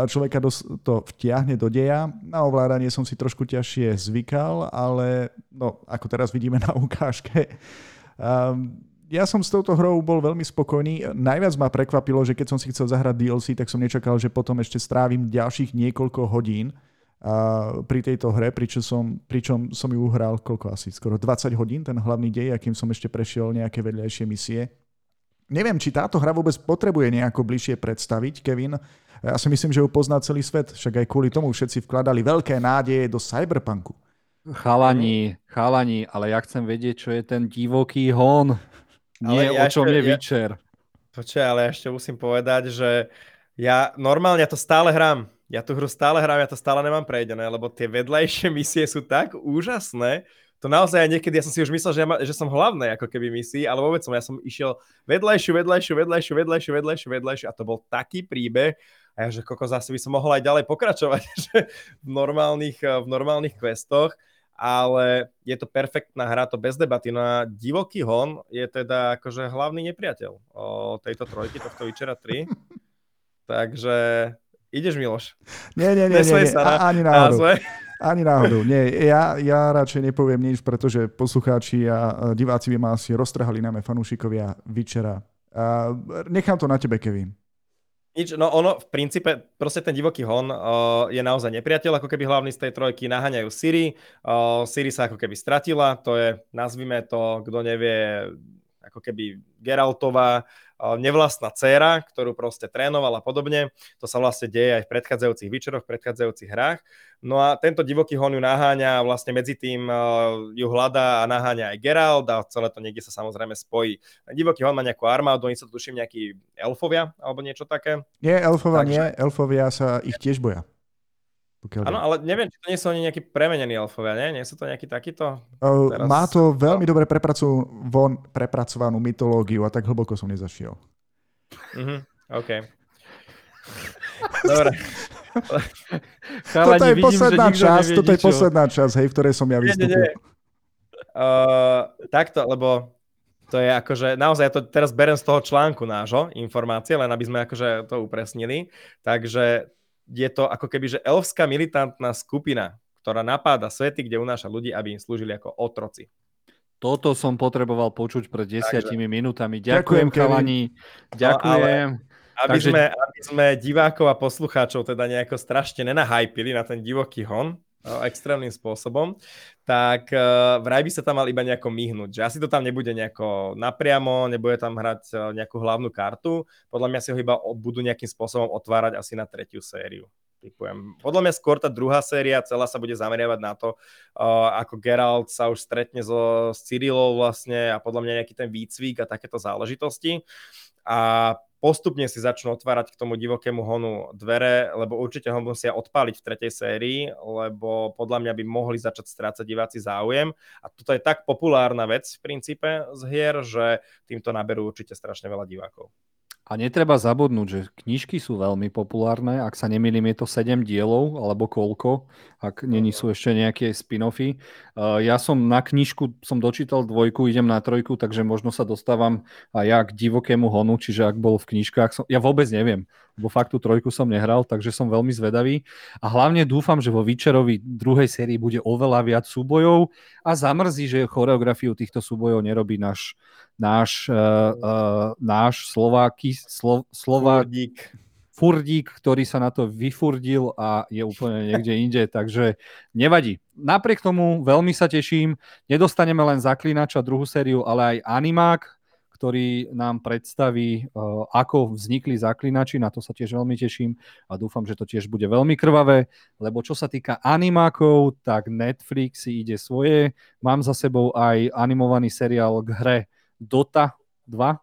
[SPEAKER 2] človeka to vtiahne do deja. Na ovládanie som si trošku ťažšie zvykal, ale no, ako teraz vidíme na ukážke, um, ja som s touto hrou bol veľmi spokojný. Najviac ma prekvapilo, že keď som si chcel zahrať DLC, tak som nečakal, že potom ešte strávim ďalších niekoľko hodín pri tejto hre, pričom som, pričom som ju uhral koľko asi, skoro 20 hodín, ten hlavný dej, akým som ešte prešiel nejaké vedľajšie misie. Neviem, či táto hra vôbec potrebuje nejako bližšie predstaviť, Kevin, Ja si myslím, že ju pozná celý svet, však aj kvôli tomu všetci vkladali veľké nádeje do cyberpunku.
[SPEAKER 1] Chalani, chalani, ale ja chcem vedieť, čo je ten divoký hon. Nie,
[SPEAKER 3] Ale ja
[SPEAKER 1] o čom
[SPEAKER 3] ešte-
[SPEAKER 1] je
[SPEAKER 3] ja-
[SPEAKER 1] Witcher.
[SPEAKER 3] Počkaj, ale ja ešte musím povedať, že ja normálne ja to stále hrám. Ja tú hru stále hrám, ja to stále nemám prejdené, lebo tie vedľajšie misie sú tak úžasné. To naozaj aj niekedy, ja som si už myslel, že, ja ma, že som hlavné ako keby misii, ale vôbec som, ja som išiel vedľajšiu, vedľajšiu, vedľajšiu, vedľajšiu, vedľajšiu, vedľajšiu a to bol taký príbeh, a ja, že koko zase by som mohol aj ďalej pokračovať že v normálnych, eh, v normálnych questoch, ale je to perfektná hra, to bez debaty. No a Divoký hon je teda akože hlavný nepriateľ o tejto trojky, tohto Witchera 3. Takže ideš Miloš.
[SPEAKER 2] Nie, nie, nie, nie,
[SPEAKER 3] Nesmej
[SPEAKER 2] nie. A, ani náhodou.
[SPEAKER 3] Názve.
[SPEAKER 2] Ani náhodou. Nie, ja, ja radšej nepoviem nič, pretože poslucháči a diváci by ma asi roztrhali, najmä fanúšikovia Witchera. A nechám to na tebe, Kevin.
[SPEAKER 3] Nič, no ono v princípe, proste ten divoký hon uh, je naozaj nepriateľ, ako keby hlavný z tej trojky naháňajú Siri. Uh, Siri sa ako keby stratila, to je, nazvime to, kto nevie, ako keby Geraltová nevlastná dcéra, ktorú proste trénoval a podobne. To sa vlastne deje aj v predchádzajúcich Witcheroch, v predchádzajúcich hrách. No a tento divoký hon ju naháňa a vlastne medzi tým uh, ju hľadá a naháňa aj Geralt a celé to niekde sa samozrejme spojí. Divoký hon má nejakú armádu, oni sa tuším nejakí elfovia alebo niečo také.
[SPEAKER 2] Nie, elfova
[SPEAKER 3] Takže-
[SPEAKER 2] nie, elfovia sa ich tiež boja.
[SPEAKER 3] Áno, ale neviem, či to nie sú oni nejakí premenení elfovia, nie? Nie sú to nejakí takíto?
[SPEAKER 2] Uh,
[SPEAKER 3] teraz-
[SPEAKER 2] Má to veľmi dobre prepracu, von, prepracovanú mytológiu a tak hlboko som nezašiel.
[SPEAKER 3] Mhm, OK. Dobre.
[SPEAKER 1] Chalani,
[SPEAKER 2] toto je
[SPEAKER 1] vidím,
[SPEAKER 2] posledná časť, toto je posledná časť, hej, v ktorej som ja
[SPEAKER 3] Nie, nie,
[SPEAKER 2] vystúpil.
[SPEAKER 3] nie. Uh, takto, lebo to je akože, naozaj ja to teraz berem z toho článku nášho, informácie, len aby sme akože to upresnili. Takže je to ako keby, že elfská militantná skupina, ktorá napáda svety, kde unáša ľudí, aby im slúžili ako otroci.
[SPEAKER 1] Toto som potreboval počuť pred desiatimi minútami.
[SPEAKER 2] Ďakujem,
[SPEAKER 1] Ďakujem,
[SPEAKER 2] Kevin.
[SPEAKER 1] chalani. Ďakujem.
[SPEAKER 3] Aby,
[SPEAKER 1] Takže-
[SPEAKER 3] sme, aby sme divákov a poslucháčov teda nejako strašne nenahajpili na ten divoký hon extrémnym spôsobom, tak uh, vraj by sa tam mal iba nejako myhnúť. Že asi to tam nebude nejako napriamo, nebude tam hrať uh, nejakú hlavnú kartu. Podľa mňa si ho iba budú nejakým spôsobom otvárať asi na tretiu sériu. Typujem. Podľa mňa skôr tá druhá séria celá sa bude zameriavať na to, ako Geralt sa už stretne so, s Cyrilou vlastne a podľa mňa nejaký ten výcvik a takéto záležitosti. A postupne si začnú otvárať k tomu divokému honu dvere, lebo určite ho musia odpáliť v tretej sérii, lebo podľa mňa by mohli začať strácať diváci záujem. A toto je tak populárna vec v princípe z hier, že týmto naberú určite strašne veľa divákov.
[SPEAKER 1] A netreba zabudnúť, že knižky sú veľmi populárne. Ak sa nemýlim, je to 7 dielov, alebo koľko, ak není sú ešte nejaké spin-offy. Uh, ja som na knižku som dočítal dvojku, idem na trojku, takže možno sa dostávam aj ja k divokému honu, čiže ak bol v knižkách, som, ja vôbec neviem, lebo fakt tú trojku som nehral, takže som veľmi zvedavý. A hlavne dúfam, že vo Witcherovi druhej sérii bude oveľa viac súbojov a zamrzí, že choreografiu týchto súbojov nerobí náš náš, uh, uh, náš Slováky, Slo, Slovák
[SPEAKER 3] Dík.
[SPEAKER 1] furdík, ktorý sa na to vyfurdil a je úplne niekde inde, takže nevadí. Napriek tomu veľmi sa teším. Nedostaneme len Zaklinača druhú sériu, ale aj Animák, ktorý nám predstaví, uh, ako vznikli Zaklinači, na to sa tiež veľmi teším a dúfam, že to tiež bude veľmi krvavé, lebo čo sa týka animákov, tak Netflix si ide svoje. Mám za sebou aj animovaný seriál k hre Dota 2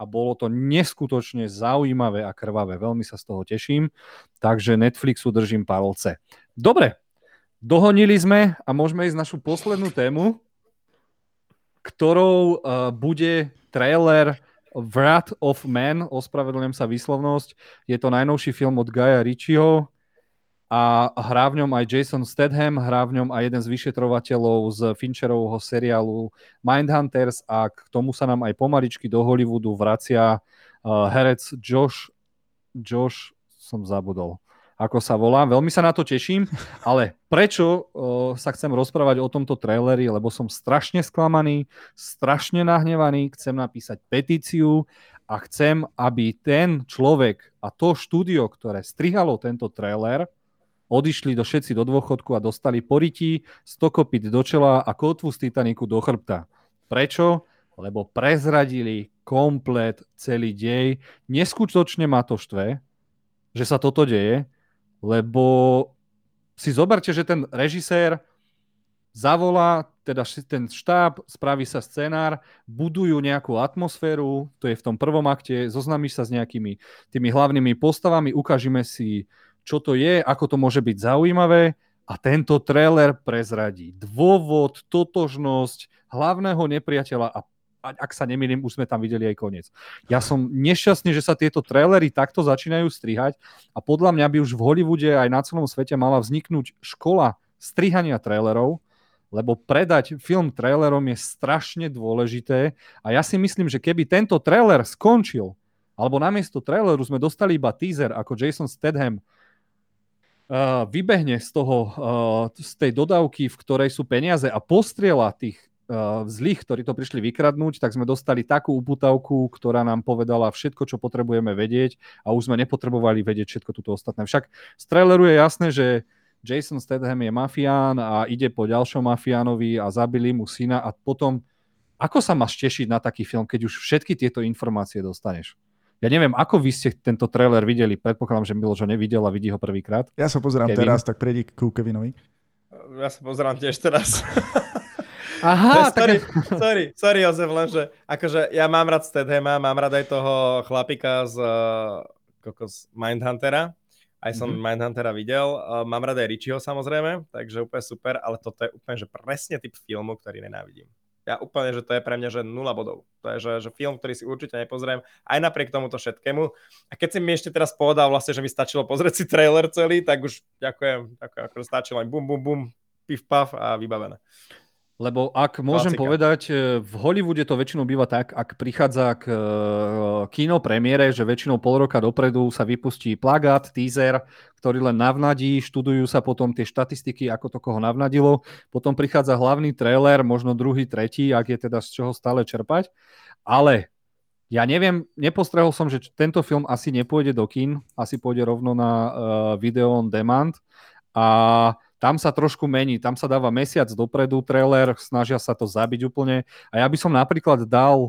[SPEAKER 1] a bolo to neskutočne zaujímavé a krvavé. Veľmi sa z toho teším, takže Netflixu držím palce. Dobre, dohonili sme a môžeme ísť našu poslednú tému, ktorou uh, bude trailer Wrath of Man, ospravedlňujem sa výslovnosť. Je to najnovší film od Gaja Ritchieho a hrá v ňom aj Jason Statham, hrá v ňom aj jeden z vyšetrovateľov z Fincherovho seriálu Mindhunters a k tomu sa nám aj pomaličky do Hollywoodu vracia uh, herec Josh, Josh, som zabudol, ako sa volá. Veľmi sa na to teším, ale prečo uh, sa chcem rozprávať o tomto traileri, lebo som strašne sklamaný, strašne nahnevaný, chcem napísať petíciu a chcem, aby ten človek a to štúdio, ktoré strihalo tento trailer, odišli do všetci do dôchodku a dostali porití, stokopit do čela a kotvu z Titaniku do chrbta. Prečo? Lebo prezradili komplet celý dej. Neskutočne ma to štve, že sa toto deje, lebo si zoberte, že ten režisér zavolá teda ten štáb, spraví sa scenár, budujú nejakú atmosféru, to je v tom prvom akte, zoznámiš sa s nejakými tými hlavnými postavami, ukážeme si, čo to je, ako to môže byť zaujímavé a tento trailer prezradí. Dôvod, totožnosť hlavného nepriateľa a ak sa nemýlim, už sme tam videli aj koniec. Ja som nešťastný, že sa tieto trailery takto začínajú strihať a podľa mňa by už v Hollywoode aj na celom svete mala vzniknúť škola strihania trailerov, lebo predať film trailerom je strašne dôležité a ja si myslím, že keby tento trailer skončil, alebo namiesto traileru sme dostali iba teaser, ako Jason Statham uh, vybehne z, toho, uh, z tej dodávky, v ktorej sú peniaze a postriela tých zlých, ktorí to prišli vykradnúť, tak sme dostali takú uputavku, ktorá nám povedala všetko, čo potrebujeme vedieť a už sme nepotrebovali vedieť všetko toto ostatné. Však z traileru je jasné, že Jason Statham je mafián a ide po ďalšom mafiánovi a zabili mu syna a potom ako sa máš tešiť na taký film, keď už všetky tieto informácie dostaneš? Ja neviem, ako vy ste tento trailer videli. Predpokladám, že Miloš ho nevidel a vidí ho prvýkrát.
[SPEAKER 2] Ja sa pozerám Kevin. teraz, tak prejdi ku Kevinovi.
[SPEAKER 3] Ja sa pozerám tiež teraz.
[SPEAKER 1] Aha,
[SPEAKER 3] sorry, tak... sorry, sorry, Jozef, lenže akože ja mám rád Stathama, mám rád aj toho chlapika z, uh, kokos Mindhuntera, aj som mm-hmm. Mindhuntera videl. Uh, mám rada aj Richieho samozrejme, takže úplne super, ale toto je úplne že presne typ filmu, ktorý nenávidím. Ja úplne, že to je pre mňa, že nula bodov. To je, že, že film, ktorý si určite nepozriem, aj napriek tomuto všetkému. A keď si mi ešte teraz povedal vlastne, že mi stačilo pozrieť si trailer celý, tak už ďakujem, ďakujem, ako stačilo len bum, bum, bum, pif, paf a vybavené.
[SPEAKER 1] Lebo ak môžem Klasika. povedať, e, v Hollywoode to väčšinou býva tak, ak prichádza k e, kino premiére, že väčšinou pol roka dopredu sa vypustí plagát, teaser, ktorý len navnadí, študujú sa potom tie štatistiky, ako to koho navnadilo, potom prichádza hlavný trailer, možno druhý, tretí, ak je teda z čoho stále čerpať. Ale ja neviem, nepostrehol som, že tento film asi nepôjde do kín, asi pôjde rovno na uh, video on demand a tam sa trošku mení, tam sa dáva mesiac dopredu trailer, snažia sa to zabiť úplne. A ja by som napríklad dal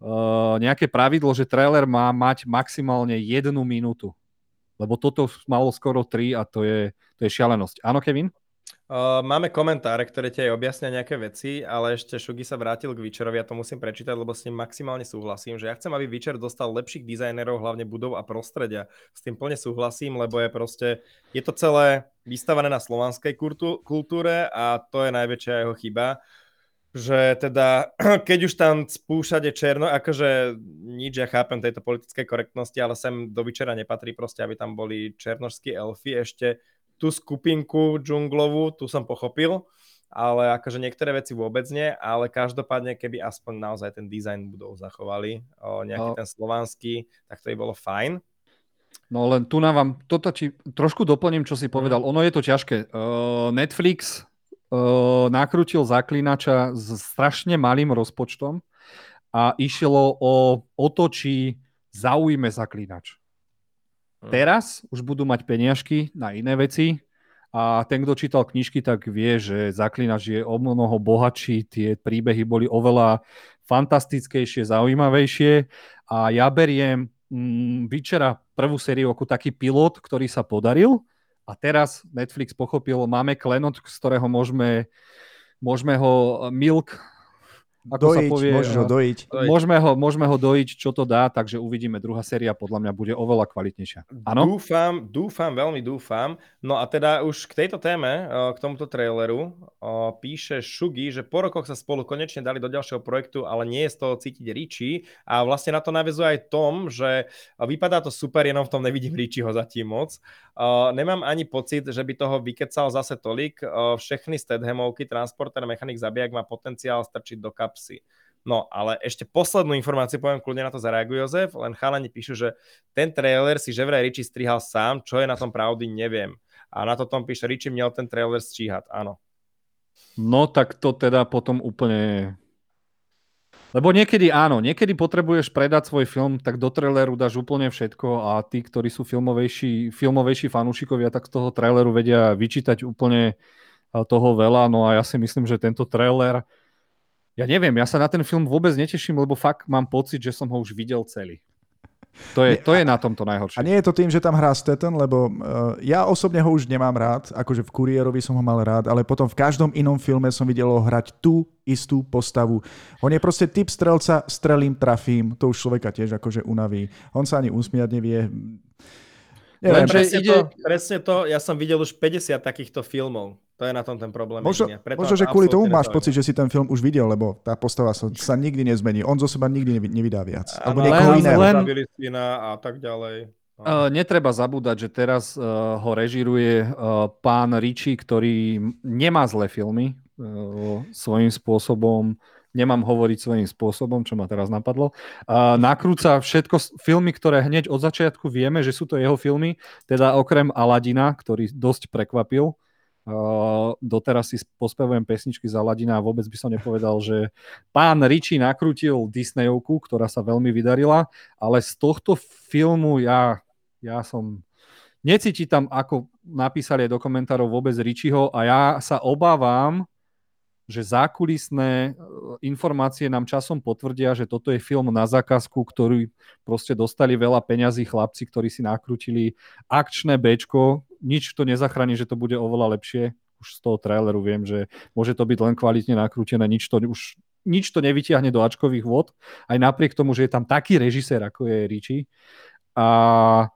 [SPEAKER 1] uh, nejaké pravidlo, že trailer má mať maximálne jednu minútu. Lebo toto malo skoro tri a to je, to je šialenosť. Áno, Kevin?
[SPEAKER 3] Uh, máme komentáre, ktoré ti aj objasnia nejaké veci, ale ešte Šugi sa vrátil k Witcherovi, ja to musím prečítať, lebo s ním maximálne súhlasím, že ja chcem, aby Witcher dostal lepších dizajnerov, hlavne budov a prostredia. S tým plne súhlasím, lebo je proste, je to celé vystavané na slovanskej kultúre a to je najväčšia jeho chyba že teda, keď už tam spúšade černo, akože nič, ja chápem tejto politickej korektnosti, ale sem do Vyčera nepatrí proste, aby tam boli černožskí elfy, ešte tú skupinku džunglovú, tu som pochopil, ale akože niektoré veci vôbec nie, ale každopádne, keby aspoň naozaj ten dizajn budov zachovali, o nejaký no. ten slovanský, tak to by bolo fajn.
[SPEAKER 1] No len tu na vám, toto či, trošku doplním, čo si mhm. povedal. Ono je to ťažké. Uh, Netflix uh, nakrútil zaklinača s strašne malým rozpočtom a išlo o, o to, či zaujme zaklinač. Hm. Teraz už budú mať peniažky na iné veci a ten, kto čítal knižky, tak vie, že Zaklinač je o mnoho bohatší, tie príbehy boli oveľa fantastickejšie, zaujímavejšie. A ja beriem mm, Vyčera prvú sériu ako taký pilot, ktorý sa podaril. A teraz Netflix pochopil, máme klenot, z ktorého môžeme, môžeme ho milk
[SPEAKER 2] ako dojiť, sa povie, môžeš ho dojiť.
[SPEAKER 1] Môžeme ho, môžeme ho dojiť, čo to dá, takže uvidíme. Druhá séria podľa mňa bude oveľa kvalitnejšia.
[SPEAKER 3] Áno? Dúfam, dúfam, veľmi dúfam. No a teda už k tejto téme, k tomuto traileru, píše Šugi, že po rokoch sa spolu konečne dali do ďalšieho projektu, ale nie je z toho cítiť Richie. A vlastne na to navezuje aj Tom, že vypadá to super, jenom v tom nevidím Richieho zatím moc. Nemám ani pocit, že by toho vykecal zase tolik. Všechny Stedhamovky, transporter, mechanik, zabijak má potenciál strčiť do kap kapsy. No, ale ešte poslednú informáciu, poviem kľudne na to zareaguje Jozef, len chalani píšu, že ten trailer si že vraj Richie strihal sám, čo je na tom pravdy, neviem. A na to tom píše, Richie měl ten trailer stříhat, áno.
[SPEAKER 1] No tak to teda potom úplne... Lebo niekedy áno, niekedy potrebuješ predať svoj film, tak do traileru dáš úplne všetko a tí, ktorí sú filmovejší, filmovejší fanúšikovia, tak z toho traileru vedia vyčítať úplne toho veľa. No a ja si myslím, že tento trailer ja neviem, ja sa na ten film vôbec neteším, lebo fakt mám pocit, že som ho už videl celý. To je, to je na tomto najhoršie.
[SPEAKER 2] A nie je to tým, že tam hrá Staten, lebo uh, ja osobne ho už nemám rád, akože v Kuriérovi som ho mal rád, ale potom v každom inom filme som videl ho hrať tú istú postavu. On je proste typ strelca, strelím, trafím, to už človeka tiež akože unaví. On sa ani usmiať nevie.
[SPEAKER 3] Neviem, presne, ide... to, presne to, ja som videl už 50 takýchto filmov. To je na tom ten problém.
[SPEAKER 2] Možno, možno že kvôli tomu máš pocit, že si ten film už videl, lebo tá postava sa, sa nikdy nezmení. On zo seba nikdy nevydá viac. Alebo niekoho iného.
[SPEAKER 3] Len... a tak ďalej.
[SPEAKER 1] Uh, netreba zabúdať, že teraz uh, ho režiruje uh, pán Ricci, ktorý nemá zlé filmy uh, svojím spôsobom nemám hovoriť svojím spôsobom, čo ma teraz napadlo. Uh, nakrúca všetko filmy, ktoré hneď od začiatku vieme, že sú to jeho filmy, teda okrem Aladina, ktorý dosť prekvapil. Uh, doteraz si pospevujem pesničky z Aladina a vôbec by som nepovedal, že pán Richie nakrútil Disneyovku, ktorá sa veľmi vydarila, ale z tohto filmu ja, ja som necíti tam, ako napísali aj do komentárov vôbec Richieho a ja sa obávam, že zákulisné e, informácie nám časom potvrdia, že toto je film na zákazku, ktorý proste dostali veľa peňazí chlapci, ktorí si nakrútili akčné Bčko, nič to nezachráni, že to bude oveľa lepšie. Už z toho traileru viem, že môže to byť len kvalitne nakrútené, nič to už nič to nevytiahne do ačkových vod, aj napriek tomu, že je tam taký režisér, ako je Richie. A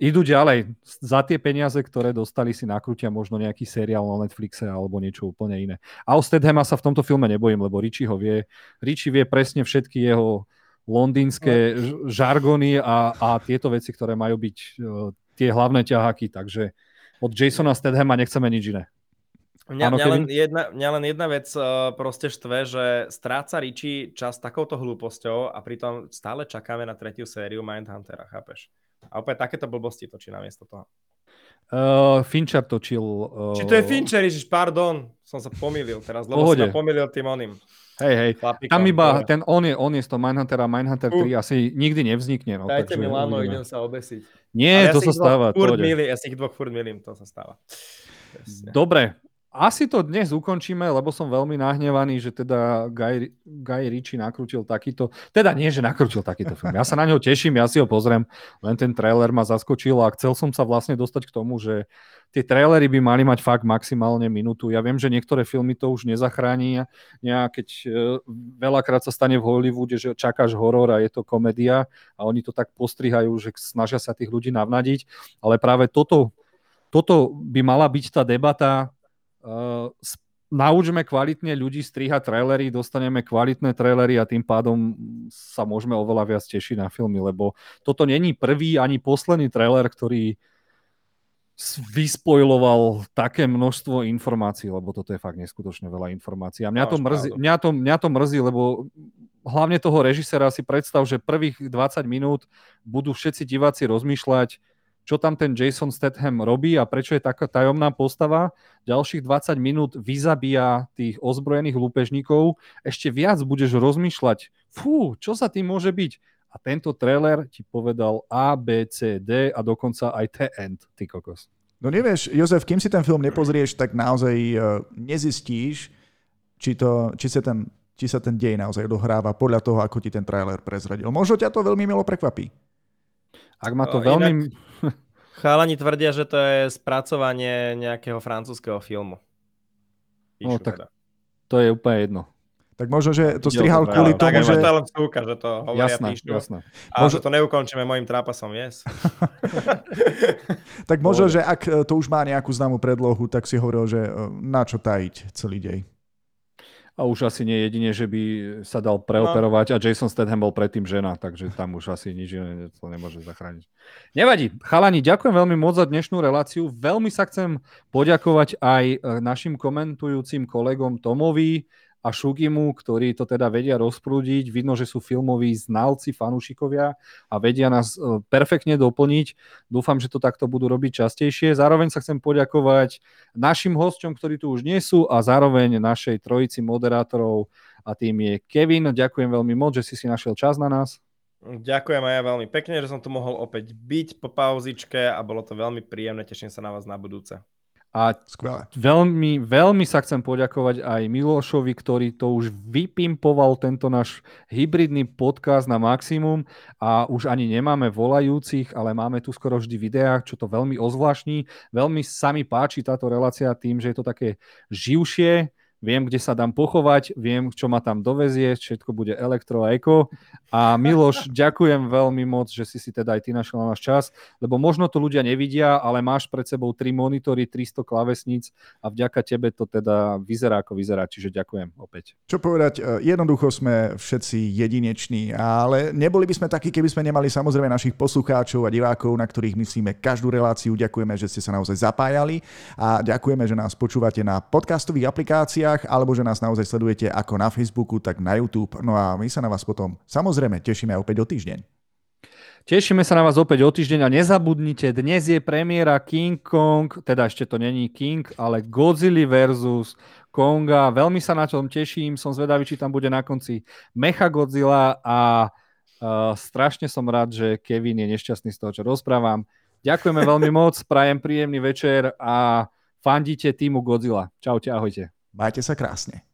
[SPEAKER 1] idú ďalej. Za tie peniaze, ktoré dostali, si nakrútia možno nejaký seriál na Netflixe alebo niečo úplne iné. A o Stedhama sa v tomto filme nebojím, lebo Richie ho vie. Richie vie presne všetky jeho londýnske no. žargony a, a tieto veci, ktoré majú byť uh, tie hlavné ťaháky. Takže od Jasona Stedhama nechceme nič iné.
[SPEAKER 3] Mňa, mňa, len jedna, mňa len jedna vec uh, proste štve, že stráca Richie čas takouto hlúposťou a pritom stále čakáme na tretiu sériu Mindhuntera, chápeš? A opäť takéto blbosti točí namiesto toho.
[SPEAKER 1] Uh, Fincher točil... Uh...
[SPEAKER 3] Či to je Fincher, Ježiš, pardon, som sa pomýlil teraz, lebo Pohode. som sa pomýlil tým oným.
[SPEAKER 1] Hej, hej, Chlapikom, tam iba, to... ten on je, on je z toho Mindhuntera, Mindhunter 3 uh. asi nikdy nevznikne. No,
[SPEAKER 3] Dajte mi lano, idem sa obesiť.
[SPEAKER 1] Nie, ja to sa stáva.
[SPEAKER 3] Furt ja si ich dvoch furt milím, to sa stáva.
[SPEAKER 1] Dobre, asi to dnes ukončíme, lebo som veľmi nahnevaný, že teda Guy, Guy Ritchie nakrútil takýto, teda nie, že nakrútil takýto film. Ja sa na ňo teším, ja si ho pozriem, len ten trailer ma zaskočil a chcel som sa vlastne dostať k tomu, že tie trailery by mali mať fakt maximálne minútu. Ja viem, že niektoré filmy to už nezachráni. Ja, keď e, veľakrát sa stane v Hollywoode, že čakáš horor a je to komédia a oni to tak postrihajú, že snažia sa tých ľudí navnadiť, ale práve toto, toto by mala byť tá debata, Uh, naučme kvalitne ľudí strihať trailery, dostaneme kvalitné trailery a tým pádom sa môžeme oveľa viac tešiť na filmy, lebo toto není prvý ani posledný trailer, ktorý vyspojloval také množstvo informácií, lebo toto je fakt neskutočne veľa informácií. A mňa to, mrzí, mňa, to, mňa to mrzí, lebo hlavne toho režisera si predstav, že prvých 20 minút budú všetci diváci rozmýšľať, čo tam ten Jason Statham robí a prečo je taká tajomná postava. Ďalších 20 minút vyzabíja tých ozbrojených lúpežníkov. Ešte viac budeš rozmýšľať, fú, čo sa tým môže byť? A tento trailer ti povedal A, B, C, D a dokonca aj The End, ty kokos.
[SPEAKER 2] No nevieš, Jozef, kým si ten film nepozrieš, tak naozaj uh, nezistíš, či, to, či, sa ten, či sa ten dej naozaj dohráva podľa toho, ako ti ten trailer prezradil. Možno ťa to veľmi milo prekvapí.
[SPEAKER 1] Ak ma to o, veľmi... Inak,
[SPEAKER 3] chalani tvrdia, že to je spracovanie nejakého francúzského filmu.
[SPEAKER 1] Píšu no, tak teda. to je úplne jedno.
[SPEAKER 2] Tak možno, že to strihal Ide, kvôli tomu, že...
[SPEAKER 3] To je len vstúka, že to hovoria, jasné, píšu. Jasné. A možno... že to neukončíme mojim trápasom, yes.
[SPEAKER 2] tak možno, že ak to už má nejakú známu predlohu, tak si hovoril, že eh, na čo tajiť celý dej
[SPEAKER 1] a už asi nie jedine, že by sa dal preoperovať a Jason Statham bol predtým žena, takže tam už asi nič iné to nemôže zachrániť. Nevadí. Chalani, ďakujem veľmi moc za dnešnú reláciu. Veľmi sa chcem poďakovať aj e, našim komentujúcim kolegom Tomovi, a Šugimu, ktorí to teda vedia rozprúdiť. Vidno, že sú filmoví znalci, fanúšikovia a vedia nás e, perfektne doplniť. Dúfam, že to takto budú robiť častejšie. Zároveň sa chcem poďakovať našim hosťom, ktorí tu už nie sú a zároveň našej trojici moderátorov a tým je Kevin. Ďakujem veľmi moc, že si si našiel čas na nás.
[SPEAKER 3] Ďakujem aj ja veľmi pekne, že som tu mohol opäť byť po pauzičke a bolo to veľmi príjemné. Teším sa na vás na budúce.
[SPEAKER 1] A
[SPEAKER 2] Skvelé.
[SPEAKER 1] veľmi, veľmi sa chcem poďakovať aj Milošovi, ktorý to už vypimpoval tento náš hybridný podcast na maximum a už ani nemáme volajúcich, ale máme tu skoro vždy videá, čo to veľmi ozvláštní. Veľmi sa mi páči táto relácia tým, že je to také živšie, viem, kde sa dám pochovať, viem, čo ma tam dovezie, všetko bude elektro a eko. A Miloš, ďakujem veľmi moc, že si si teda aj ty našiel náš čas, lebo možno to ľudia nevidia, ale máš pred sebou tri monitory, 300 klavesníc a vďaka tebe to teda vyzerá ako vyzerá, čiže ďakujem opäť.
[SPEAKER 2] Čo povedať, e, jednoducho sme všetci jedineční, ale neboli by sme takí, keby sme nemali samozrejme našich poslucháčov a divákov, na ktorých myslíme každú reláciu. Ďakujeme, že ste sa naozaj zapájali a ďakujeme, že nás počúvate na podcastových aplikáciách médiách, alebo že nás naozaj sledujete ako na Facebooku, tak na YouTube. No a my sa na vás potom samozrejme tešíme opäť o týždeň.
[SPEAKER 1] Tešíme sa na vás opäť o týždeň a nezabudnite, dnes je premiéra King Kong, teda ešte to není King, ale Godzilla versus Konga. Veľmi sa na tom teším, som zvedavý, či tam bude na konci Mecha Godzilla a uh, strašne som rád, že Kevin je nešťastný z toho, čo rozprávam. Ďakujeme veľmi moc, prajem príjemný večer a fandíte týmu Godzilla. Čaute, ahojte.
[SPEAKER 2] Majte sa krásne.